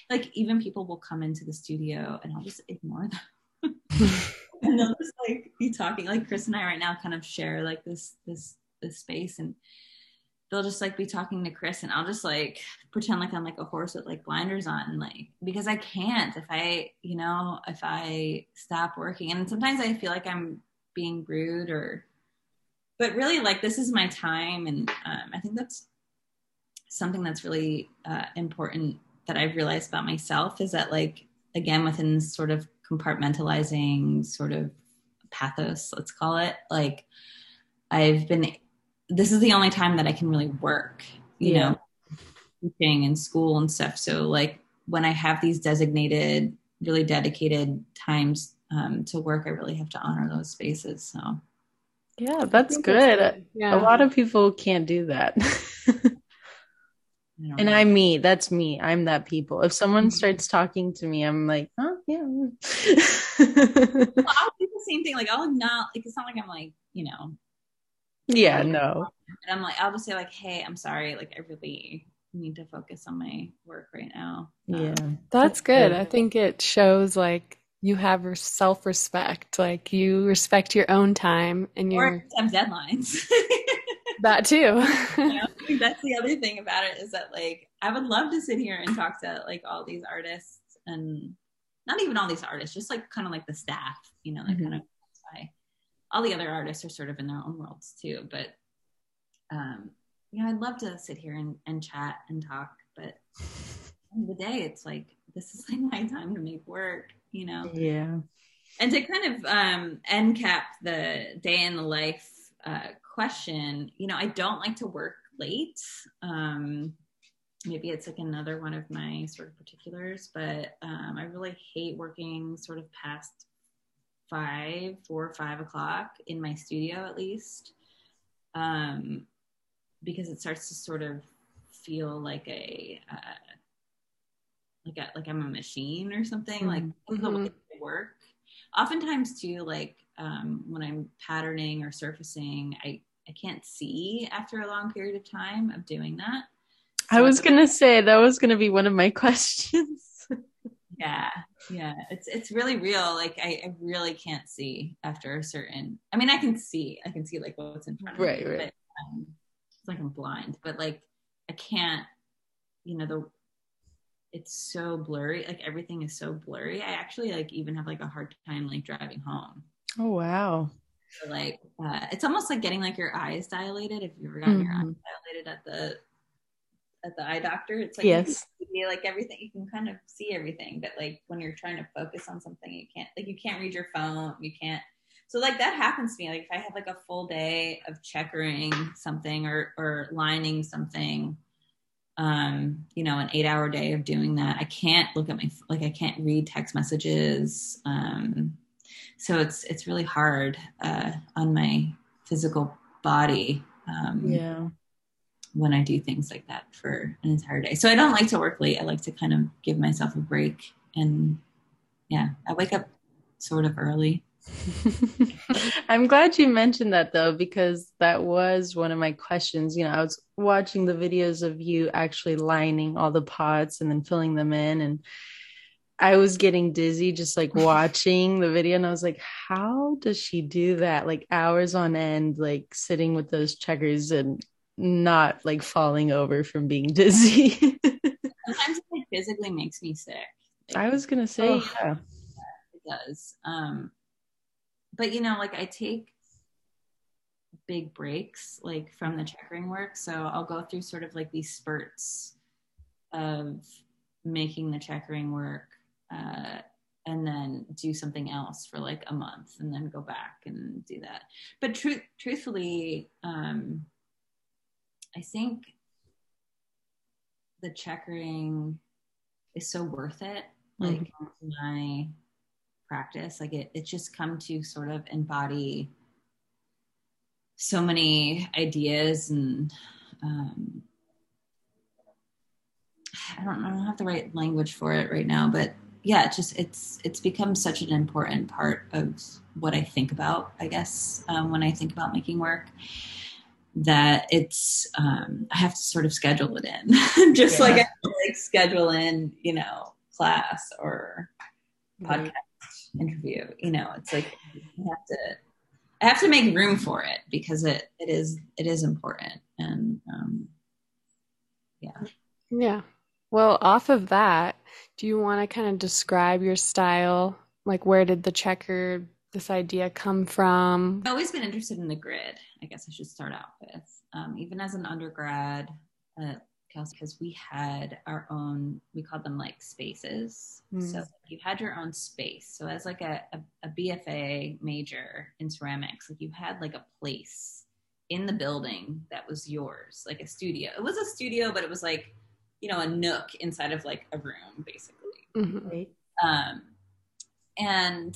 like even people will come into the studio and I'll just ignore them. [laughs] and they'll just like be talking like Chris and I right now kind of share like this this this space and they'll just like be talking to Chris and I'll just like pretend like I'm like a horse with like blinders on like because I can't if I you know if I stop working. And sometimes I feel like I'm being rude or but really like this is my time and um, i think that's something that's really uh, important that i've realized about myself is that like again within sort of compartmentalizing sort of pathos let's call it like i've been this is the only time that i can really work you yeah. know teaching and school and stuff so like when i have these designated really dedicated times um, to work i really have to honor those spaces so yeah, that's good. That's yeah. A lot of people can't do that. [laughs] and I'm me. That's me. I'm that people. If someone mm-hmm. starts talking to me, I'm like, oh yeah. well, I'll do the same thing. Like I'll not like it's not like I'm like, you know. Yeah, no. And I'm like, I'll just say like, hey, I'm sorry. Like I really need to focus on my work right now. Yeah. Um, that's good. I think it shows like you have self respect. Like you respect your own time and your sometimes deadlines. [laughs] that too. you [laughs] know, that's the other thing about it is that like I would love to sit here and talk to like all these artists and not even all these artists, just like kind of like the staff, you know, like mm-hmm. kind of all the other artists are sort of in their own worlds too. But um, you know, I'd love to sit here and, and chat and talk, but the the day it's like this is [laughs] like my time to make work you know? Yeah. And to kind of um, end cap the day in the life uh, question, you know, I don't like to work late. Um, maybe it's like another one of my sort of particulars, but um, I really hate working sort of past five, four or five o'clock in my studio at least, um, because it starts to sort of feel like a uh, like a, like I'm a machine or something. Mm-hmm. Like the way they work. Oftentimes too, like um, when I'm patterning or surfacing, I I can't see after a long period of time of doing that. So I was gonna say that was gonna be one of my [laughs] questions. Yeah, yeah, it's it's really real. Like I, I, really can't see after a certain. I mean, I can see, I can see like what's in front of right, me, right. But, um, it's like I'm blind, but like I can't. You know the it's so blurry. Like everything is so blurry. I actually like even have like a hard time like driving home. Oh wow. So, like uh, it's almost like getting like your eyes dilated. If you've ever gotten your eyes Mhm. dilated at the at the eye doctor, it's like Yes. see, like everything. You can kind of see everything, but like when you're trying to focus on something, you can't. Like you can't read your phone. You can't. So like that happens to me. Like if I have like a full day of checkering something or or lining something, um, you know, an eight hour day of doing that, I can't look at my like I can't read text messages. Um, so it's it's really hard uh, on my physical body um, Yeah. When I do things like that for an entire day. So I don't like to work late. I like to kind of give myself a break. And yeah, I wake up sort of early. [laughs] I'm glad you mentioned that though, because that was one of my questions. You know, I was watching the videos of you actually lining all the pots and then filling them in, and I was getting dizzy just like [laughs] watching the video. And I was like, how does she do that? Like hours on end, like sitting with those checkers and not like falling over from being dizzy. [laughs] Sometimes it like, physically makes me sick. I was to say, Ugh. yeah. it does. Um, but you know, like I take big breaks like from the checkering work. So I'll go through sort of like these spurts of making the checkering work uh, and then do something else for like a month and then go back and do that. But truth, truthfully, um, I think the checkering is so worth it. Like my practice, like it, it's just come to sort of embody so many ideas and um, I don't I don't have the right language for it right now, but yeah, it just it's it's become such an important part of what I think about, I guess, um, when I think about making work. That it's um, I have to sort of schedule it in, [laughs] just like I to, like schedule in, you know, class or podcast interview. You know, it's like you have to I have to make room for it because it it is it is important and um, yeah. Yeah. Well, off of that, do you want to kind of describe your style? Like, where did the checker, this idea come from? I've always been interested in the grid. I guess I should start out with. Um, even as an undergrad at Kelsey, because we had our own, we called them like spaces. Mm. So you had your own space. So as like a, a, a BFA major in ceramics, like you had like a place in the building that was yours, like a studio. It was a studio, but it was like, you know, a nook inside of like a room, basically. Mhm. Right. Um, and,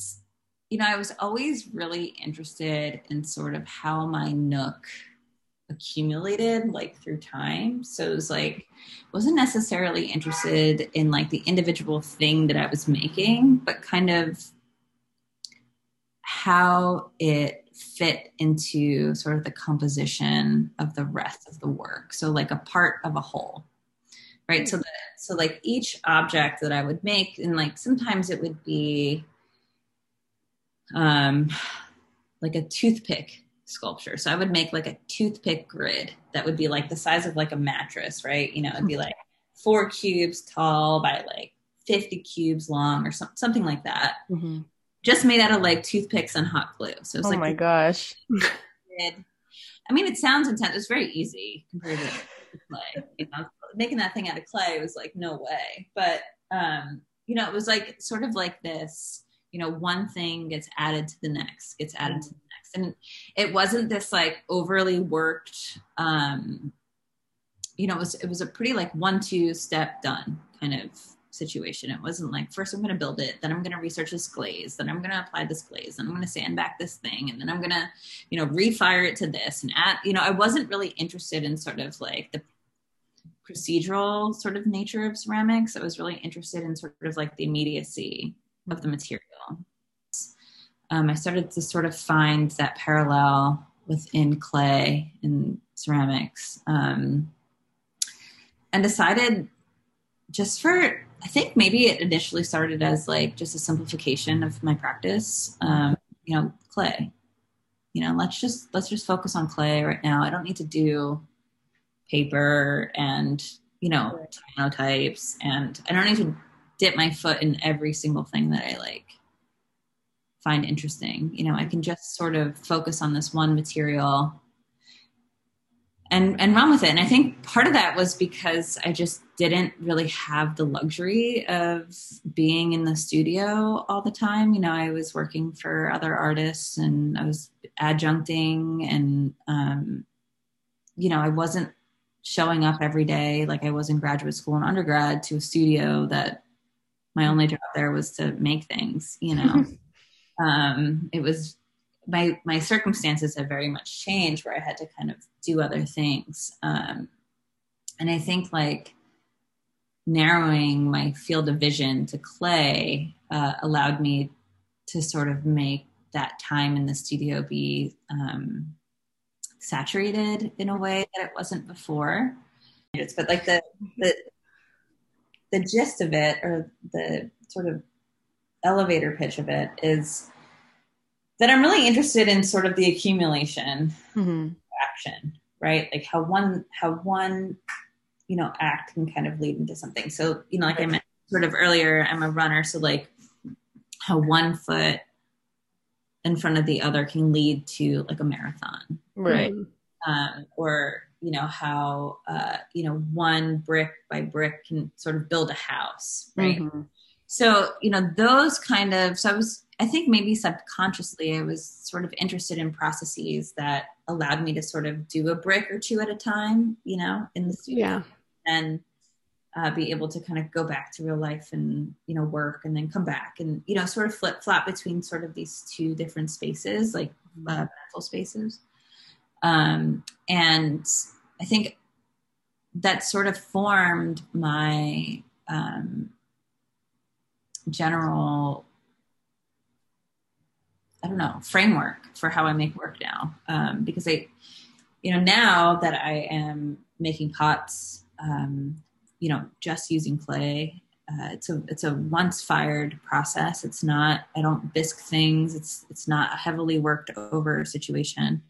you know, I was always really interested in sort of how my nook accumulated like through time. So it was like, wasn't necessarily interested in like the individual thing that I was making, but kind of how it fit into sort of the composition of the rest of the work. So like a part of a whole right so that so like each object that i would make and like sometimes it would be um like a toothpick sculpture so i would make like a toothpick grid that would be like the size of like a mattress right you know it'd be like four cubes tall by like 50 cubes long or some, something like that Mhm. just made out of like toothpicks and hot glue so it's Oh like my gosh. I mean, it sounds intense. It's very easy compared to clay. You know, making that thing out of clay was like no way. But um, you know, it was like sort of like this. You know, one thing gets added to the next, gets added to the next, and it wasn't this like overly worked. Um, you know, it was it was a pretty like one two step done kind of situation. It wasn't like first I'm going to build it, then I'm going to research this glaze, then I'm going to apply this glaze, then I'm going to sand back this thing, and then I'm going to, you know, refire it to this and add. You know, I wasn't really interested in sort of like the procedural sort of nature of ceramics. I was really interested in sort of like the immediacy of the material. Um, I started to sort of find that parallel within clay and ceramics, um, and decided just for I think maybe it initially started as like just a simplification of my practice. Um, you know, clay. You know, let's just let's just focus on clay right now. I don't need to do paper and you know, types, and I don't need to dip my foot in every single thing that I like find interesting. You know, I can just sort of focus on this one material and and run with it. And I think part of that was because I just didn't really have the luxury of being in the studio all the time. You know, I was working for other artists and I was adjuncting and um, you know, I wasn't showing up every day like I was in graduate school and undergrad to a studio that my only job there was to make things, you know. [laughs] um, it was my my circumstances have very much changed where I had to kind of do other things. Um, and I think like narrowing my field of vision to clay uh, allowed me to sort of make that time in the studio be um, saturated in a way that it wasn't before. But like the the the gist of it, or the sort of elevator pitch of it, is that I'm really interested in sort of the accumulation mm-hmm. action, right? Like how one how one you know act can kind of lead into something. So you know, like I mentioned sort of earlier, I'm a runner, so like how one foot in front of the other can lead to like a marathon, right? Um, or you know how uh, you know one brick by brick can sort of build a house, right? Mm-hmm. So you know those kind of. So I was I think maybe subconsciously I was sort of interested in processes that allowed me to sort of do a brick or two at a time, you know, in the studio. Yeah. And uh, be able to kind of go back to real life and, you know, work and then come back and, you know, sort of flip flop between sort of these two different spaces, like uh, mental spaces. Um, and I think that sort of formed my um, general I don't know framework for how I make work now um, because I, you know, now that I am making pots, um, you know, just using clay. Uh, it's a it's a once fired process. It's not. I don't bisque things. It's it's not a heavily worked over situation.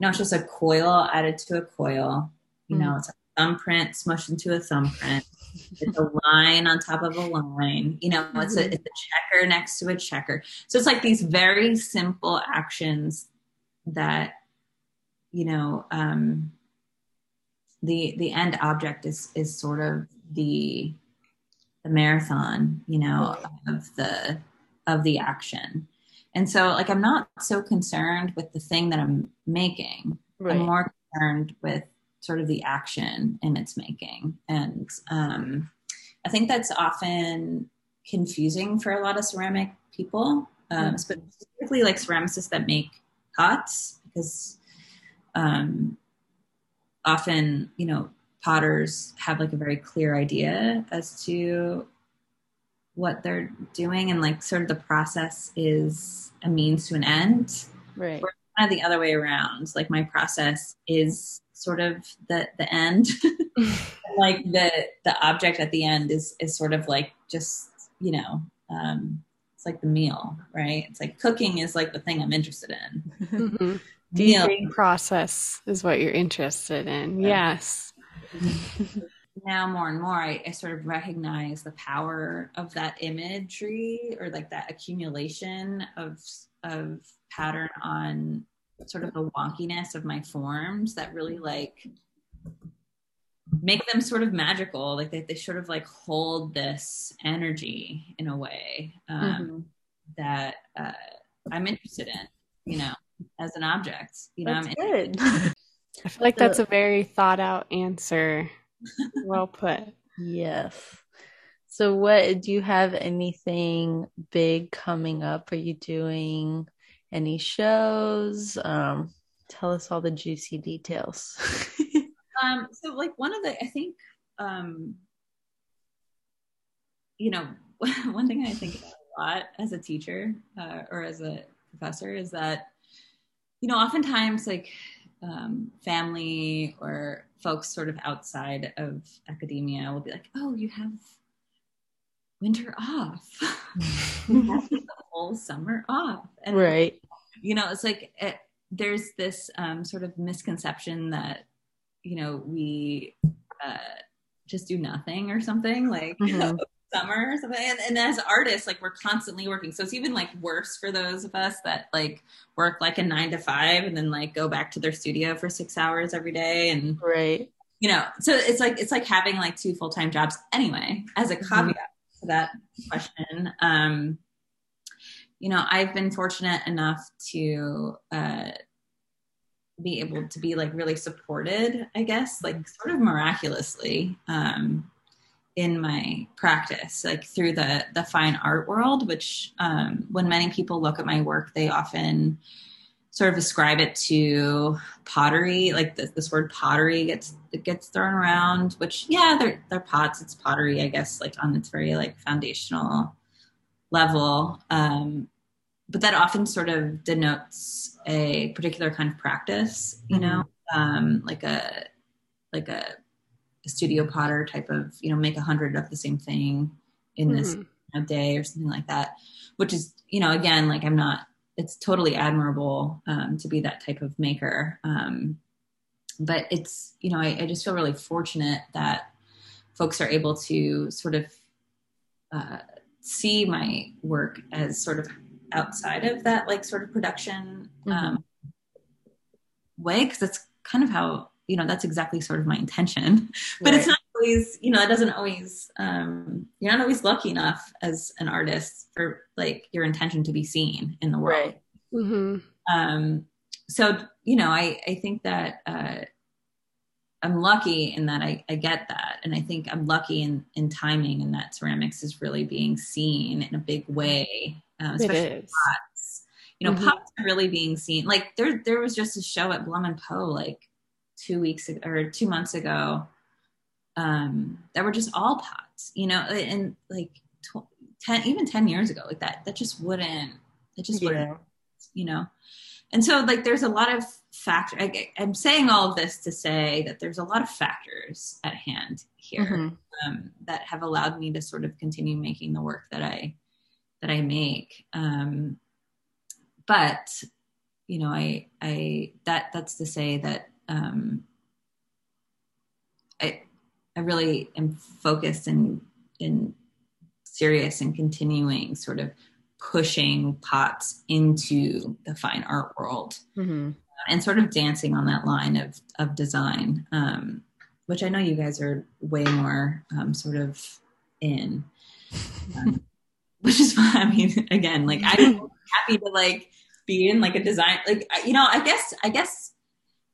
It's just a coil added to a coil. You mm. know, it's a thumbprint smushed into a thumbprint it's a line on top of a line. You know, it's a, mm-hmm. it's a checker next to a checker. So it's like these very simple actions that, you know, um, the the end object is is sort of the the marathon, you know, of the of the action. And so like I'm not so concerned with the thing that I'm making. Right. I'm more concerned with sort of the action in its making. And um, I think that's often confusing for a lot of ceramic people, um, specifically like ceramicists that make pots, because um, often, you know, potters have like a very clear idea as to what they're doing and like sort of the process is a means to an end. Right. Or kind of the other way around. Like my process is sort of the the end [laughs] like the the object at the end is is sort of like just you know um it's like the meal right it's like cooking is like the thing i'm interested in mm-hmm. [laughs] the process is what you're interested in yes [laughs] now more and more I, I, sort of recognize the power of that imagery or like that accumulation of of pattern on sort of the wonkiness of my forms that really like make them sort of magical. Like they, they sort of like hold this energy in a way um, mm-hmm. that uh, i'm interested in you know as an object you know that's I'm good. [laughs] I feel like that's a very thought out answer well put yes so what do you have anything big coming up are you doing any shows? Um, tell us all the juicy details. [laughs] um, so, like one of the, I think, um, you know, [laughs] one thing I think about a lot as a teacher uh, or as a professor is that, you know, oftentimes like um, family or folks sort of outside of academia will be like, "Oh, you have winter off. [laughs] you have the whole summer off." And right you know, it's like it, there's this um, sort of misconception that you know we uh, just do nothing or something like Mhm. Summer or something. And, and as artists, like we're constantly working. So it's even like worse for those of us that like work like a nine to five and then like go back to their studio for six hours every day. And, Right. you know, so it's like, it's like having like two full-time jobs anyway, as a caveat to that question. Um, you know, I've been fortunate enough to, uh, be able to be like really supported, I guess, like sort of miraculously, um, in my practice, like through the the fine art world, which um, when many people look at my work, they often sort of ascribe it to pottery. Like this, this word pottery gets gets thrown around, which yeah, they're they're pots. It's pottery, I guess, like on its very like foundational level. Um, but that often sort of denotes a particular kind of practice, you know, um, like a like a studio potter type of you know make a hundred of the same thing in this Mhm. you know, day or something like that which is you know again like i'm not it's totally admirable um, to be that type of maker um, but it's you know I, I just feel really fortunate that folks are able to sort of uh, see my work as sort of outside of that like sort of production um, way because that's kind of how you know that's exactly sort of my intention [laughs] but it's not always you know it doesn't always um you're not always lucky enough as an artist for like your intention to be seen in the world Right. Mhm. um so you know i i think that uh i'm lucky in that i i get that and i think i'm lucky in in timing and that ceramics is really being seen in a big way um, It especially is. pots. You know, Mhm. pots are really being seen. Like there, there was just a show at Blum and Poe like two weeks ago, or two months ago, um, that were just all pots. You know, and like tw- ten, even ten years ago, like that, that just wouldn't. It just wouldn't. You know, and so like there's a lot of factor. I, I'm saying all of this to say that there's a lot of factors at hand here Mhm. um, that have allowed me to sort of continue making the work that I that I make. Um, but you know, I I that that's to say that um, I I really am focused and and serious and continuing sort of pushing pots into the fine art world Mhm. and sort of dancing on that line of of design, um, which I know you guys are way more um, sort of in, um, [laughs] which is fine. I mean, again, like I'm [laughs] happy to like be in like a design, like you know, I guess I guess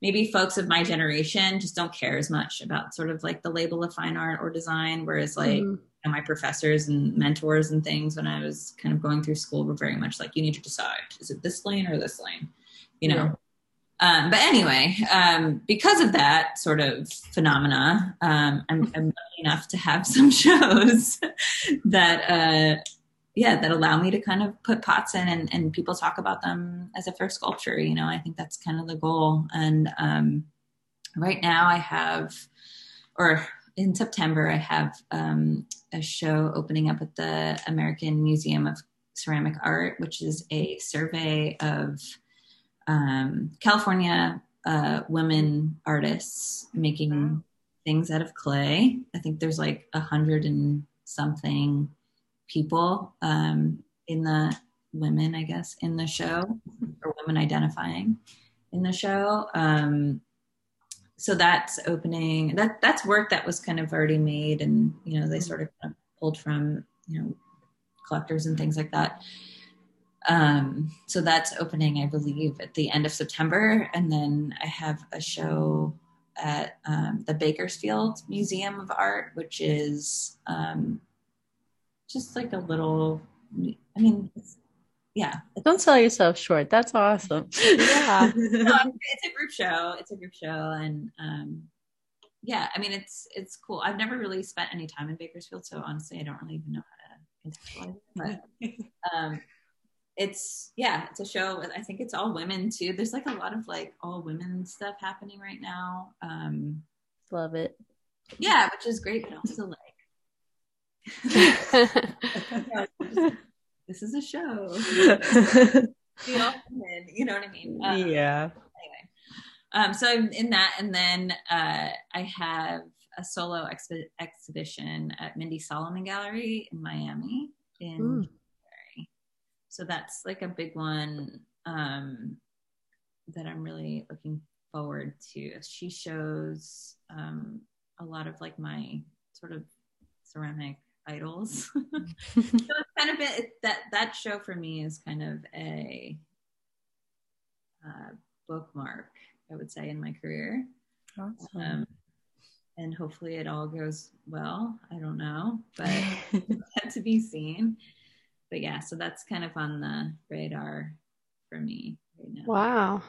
maybe folks of my generation just don't care as much about sort of like the label of fine art or design, whereas like Mhm. you know, my professors and mentors and things when I was kind of going through school were very much like, you need to decide, is it this lane or this lane? You know? Um, but anyway, um, because of that sort of phenomena, um, I'm, I'm lucky enough to have [laughs] some shows that, uh, yeah, that allow me to kind of put pots in and, and people talk about them as if they're sculpture. You know, I think that's kind of the goal. And um, right now I have, or in September, I have um, a show opening up at the American Museum of Ceramic Art, which is a survey of um, California uh, women artists making things out of clay. I think there's like a hundred and something people um, in the women, I guess, in the show or women identifying in the show. Um, so that's opening. That that's work that was kind of already made, and you know they sort of kind of pulled from you know collectors and things like that. Um, so that's opening, I believe, at the end of September, and then I have a show at um, the Bakersfield Museum of Art, which is um, just like a little. I mean, it's, yeah, Don't sell yourself short. That's awesome. Yeah. [laughs] no, it's a group show. It's a group show, and um, yeah, I mean, it's it's cool. I've never really spent any time in Bakersfield, so honestly, I don't really even know how to contextualize it. But [laughs] um, it's yeah, it's a show. I think it's all women too. There's like a lot of like all women stuff happening right now. Um, Love it. yeah, which is great, but also like [laughs] this is a show. [laughs] We all women, you know what I mean? Um, yeah. anyway um so i'm in that and then uh i have a solo expi- exhibition at Mindy Solomon Gallery in Miami in. January. So that's like a big one um, that I'm really looking forward to. She shows um, a lot of like my sort of ceramic idols. [laughs] [laughs] so it's kind of been that that show for me is kind of a uh, bookmark, I would say, in my career. Awesome. Um, and hopefully it all goes well. I don't know, but [laughs] to be seen. But yeah, so that's kind of on the radar for me right now. Wow.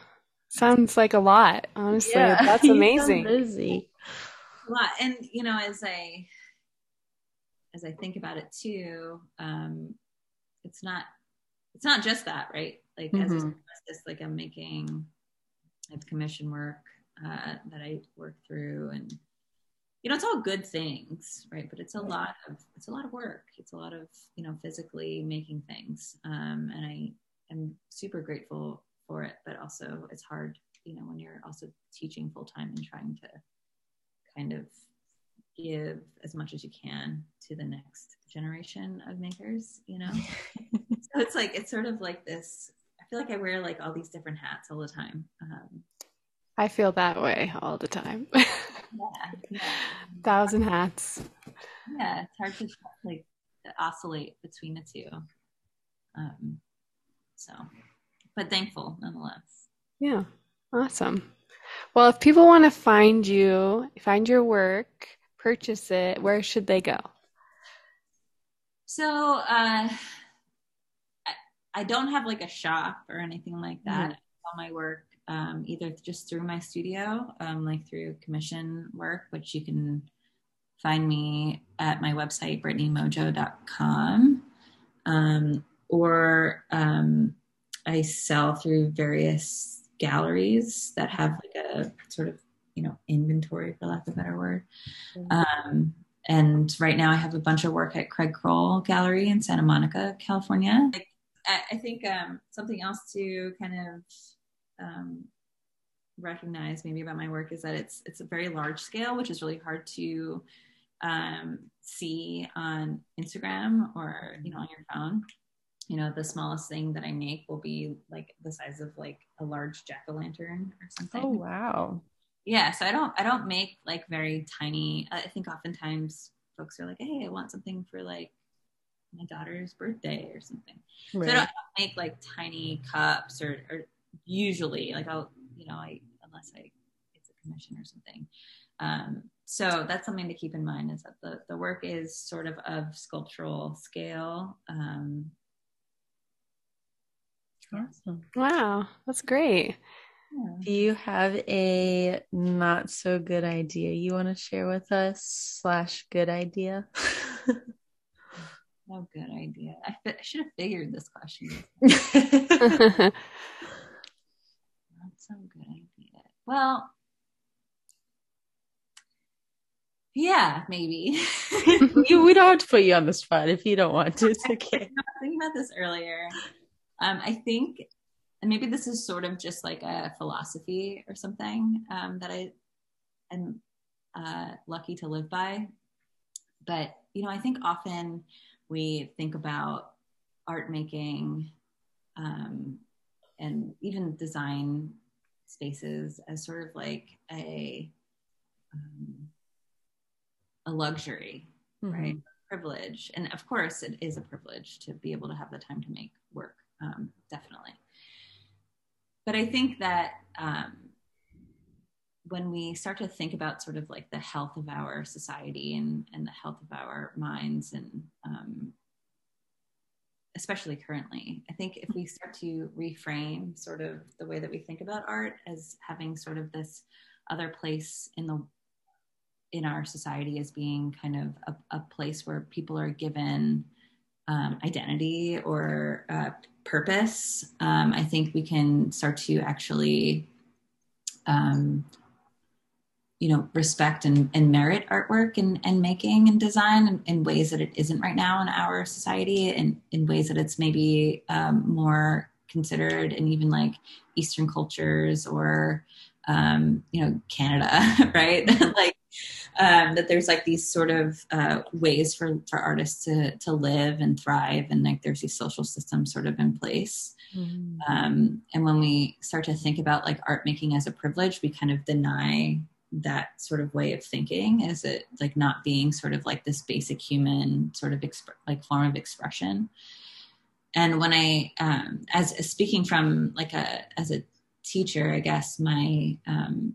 Sounds like a lot, honestly. Yeah, That's amazing. busy. a lot and you know as i as i think about it too um it's not it's not just that right? Like as a Mhm. just like i'm making i have commission work uh that i work through and you know it's all good things right? But it's a lot of it's a lot of work. It's a lot of you know physically making things um and i am super grateful for it but also it's hard you know when you're also teaching full time and trying to kind of give as much as you can to the next generation of makers you know [laughs] so it's like it's sort of like this i feel like i wear like all these different hats all the time um I feel that way all the time. yeah yeah, Thousand hats. yeah it's hard to like oscillate between the two um so but thankful nonetheless Yeah. Awesome. Well, if people want to find you, find your work, purchase it, where should they go? So uh, I, I don't have like a shop or anything like that. Mhm. All my work um, either just through my studio, um, like through commission work, which you can find me at my website brittanymojo.com, um, or um, I sell through various galleries that have like a sort of you know inventory, for lack of a better word. Um, and right now I have a bunch of work at Craig Krull Gallery in Santa Monica, California. Like, I, I think um, something else to kind of um, recognize maybe about my work is that it's it's a very large scale, which is really hard to um, see on Instagram or you know on your phone. You know, the smallest thing that I make will be like the size of like a large jack o' lantern or something Oh wow. Yeah so i don't i don't make like very tiny i think oftentimes folks are like hey i want something for like my daughter's birthday or something so I, don't, I don't make like tiny cups or, or usually like i'll you know i unless i it's a commission or something um so that's something to keep in mind is that the the work is sort of of sculptural scale um Awesome. Wow, that's great. Yeah. Do you have a not so good idea you want to share with us? Slash good idea. no good idea i, fi- I should have figured this question [laughs] Not so good idea. Well, yeah, maybe. [laughs] you, we don't have to put you on the spot if you don't want to. It's okay. I was thinking about this earlier. Um, I think, and maybe this is sort of just like a philosophy or something um, that I am uh, lucky to live by. But you know, I think often we think about art making um, and even design spaces as sort of like a um, a luxury, right? Privilege, and of course, it is a privilege to be able to have the time to make work, um, definitely. But I think that um, when we start to think about sort of like the health of our society and and the health of our minds and um, especially currently. I think if we start to reframe sort of the way that we think about art as having sort of this other place in the in our society as being kind of a, a place where people are given um, identity or uh, purpose, um, I think we can start to actually, um, you know, respect and, and merit artwork and, and making and design in, in ways that it isn't right now in our society and in ways that it's maybe um, more considered in even like Eastern cultures or um, you know Canada, [laughs] right? [laughs] like um, that there's like these sort of uh, ways for for artists to to live and thrive, and like there's these social systems sort of in place. Mm-hmm. Um, and when we start to think about like art making as a privilege, we kind of deny that sort of way of thinking is it like not being sort of like this basic human sort of exp- like form of expression and when i um as, as speaking from like a as a teacher i guess my um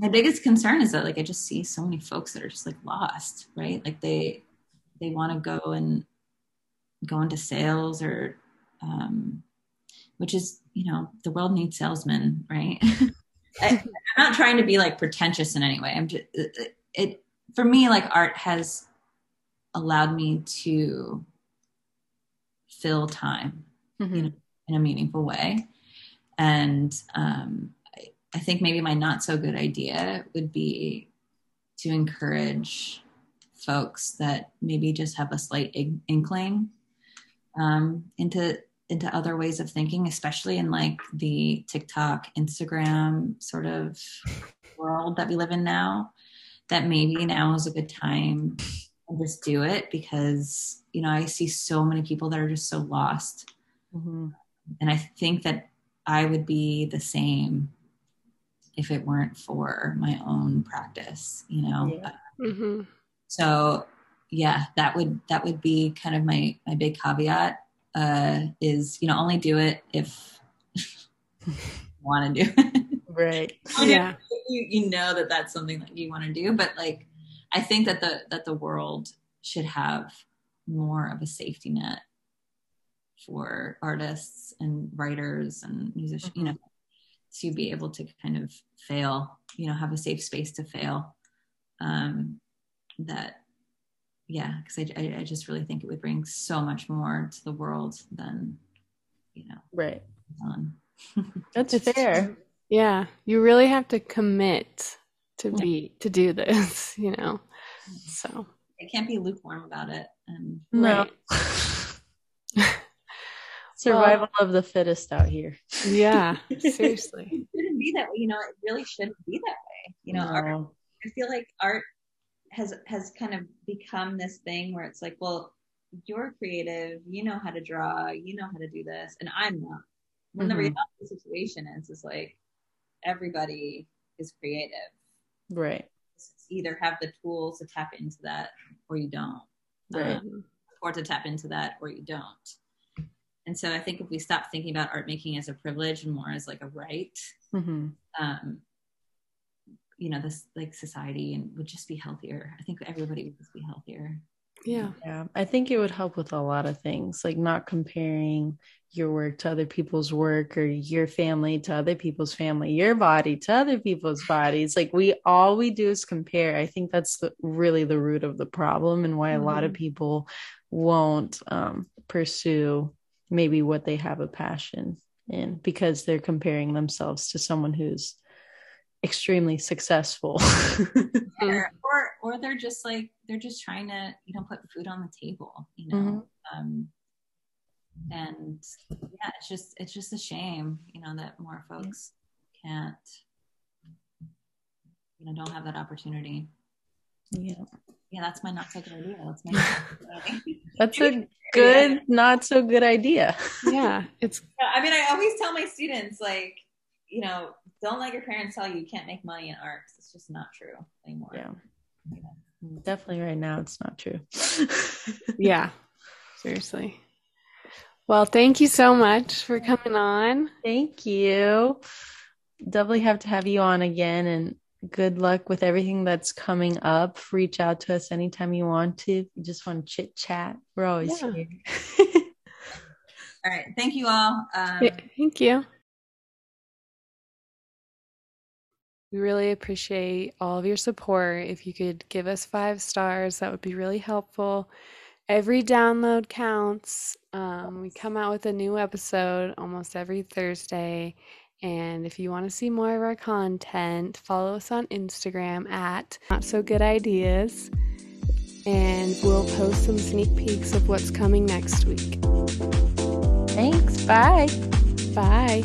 my biggest concern is that like i just see so many folks that are just like lost right like they they want to go and go into sales or um which is you know the world needs salesmen right [laughs] I, am not trying to be like pretentious in any way. I'm just it, it for me like art has allowed me to fill time mm-hmm. you know, in a meaningful way, and um, I, think maybe my not so good idea would be to encourage folks that maybe just have a slight inkling um, into into other ways of thinking, especially in like the TikTok, Instagram sort of world that we live in now, that maybe now is a good time to just do it because, you know, I see so many people that are just so lost. Mm-hmm. And I think that I would be the same if it weren't for my own practice, you know? Yeah. Mm-hmm. So yeah, that would, that would be kind of my, my big caveat uh, is you know only do it if you want to do it. Right. [laughs] yeah. You, you know that that's something that you want to do, but like I think that the that the world should have more of a safety net for artists and writers and musicians, mm-hmm. you know, to be able to kind of fail, you know, have a safe space to fail. Um, that yeah, because I, I, just really think it would bring so much more to the world than, you know, right. [laughs] That's fair. Yeah, you really have to commit to be to do this, [laughs] you know. So I can't be lukewarm about it. And no. [laughs] Survival well, of the fittest out here. Yeah, [laughs] seriously. it shouldn't be that way. You know, it really shouldn't be that way. You know, no. art, I feel like art has has kind of become this thing where it's like, well, you're creative, you know how to draw, you know how to do this, and I'm not. When mm-hmm. the reality of the situation is, is like everybody is creative, right? either have the tools to tap into that, or you don't, right? Um, or to tap into that, or you don't. And so I think if we stop thinking about art making as a privilege and more as like a right, mm-hmm. um, you know this like society and would just be healthier i think everybody would just be healthier yeah yeah i think it would help with a lot of things like not comparing your work to other people's work or your family to other people's family your body to other people's bodies like we all we do is compare i think that's the, really the root of the problem and why mm-hmm. a lot of mm-hmm. people won't um, pursue maybe what they have a passion in because they're comparing themselves to someone who's extremely successful. [laughs] Or, or or they're just like they're just trying to you know put food on the table you know? Mm-hmm. um and yeah it's just it's just a shame you know that more folks can't you know don't have that opportunity. Yeah yeah that's my not so good idea that's my [laughs] [laughs] that's a good not so good idea [laughs] yeah it's i mean i always tell my students like you know don't let your parents tell you you can't make money in art. It's just not true anymore. Yeah. yeah. Definitely right now it's not true. yeah. Seriously. Well, thank you so much for coming on. Thank you. Definitely have to have you on again and good luck with everything that's coming up. Reach out to us anytime you want to. You just want to chit chat. We're always yeah. here. [laughs] all right. Thank you all. Um, yeah, thank you. We really appreciate all of your support. If you could give us five stars, that would be really helpful. Every download counts. Um, we come out with a new episode almost every Thursday. And if you want to see more of our content, follow us on Instagram at Not So Good Ideas. And we'll post some sneak peeks of what's coming next week. Thanks. Bye. Bye.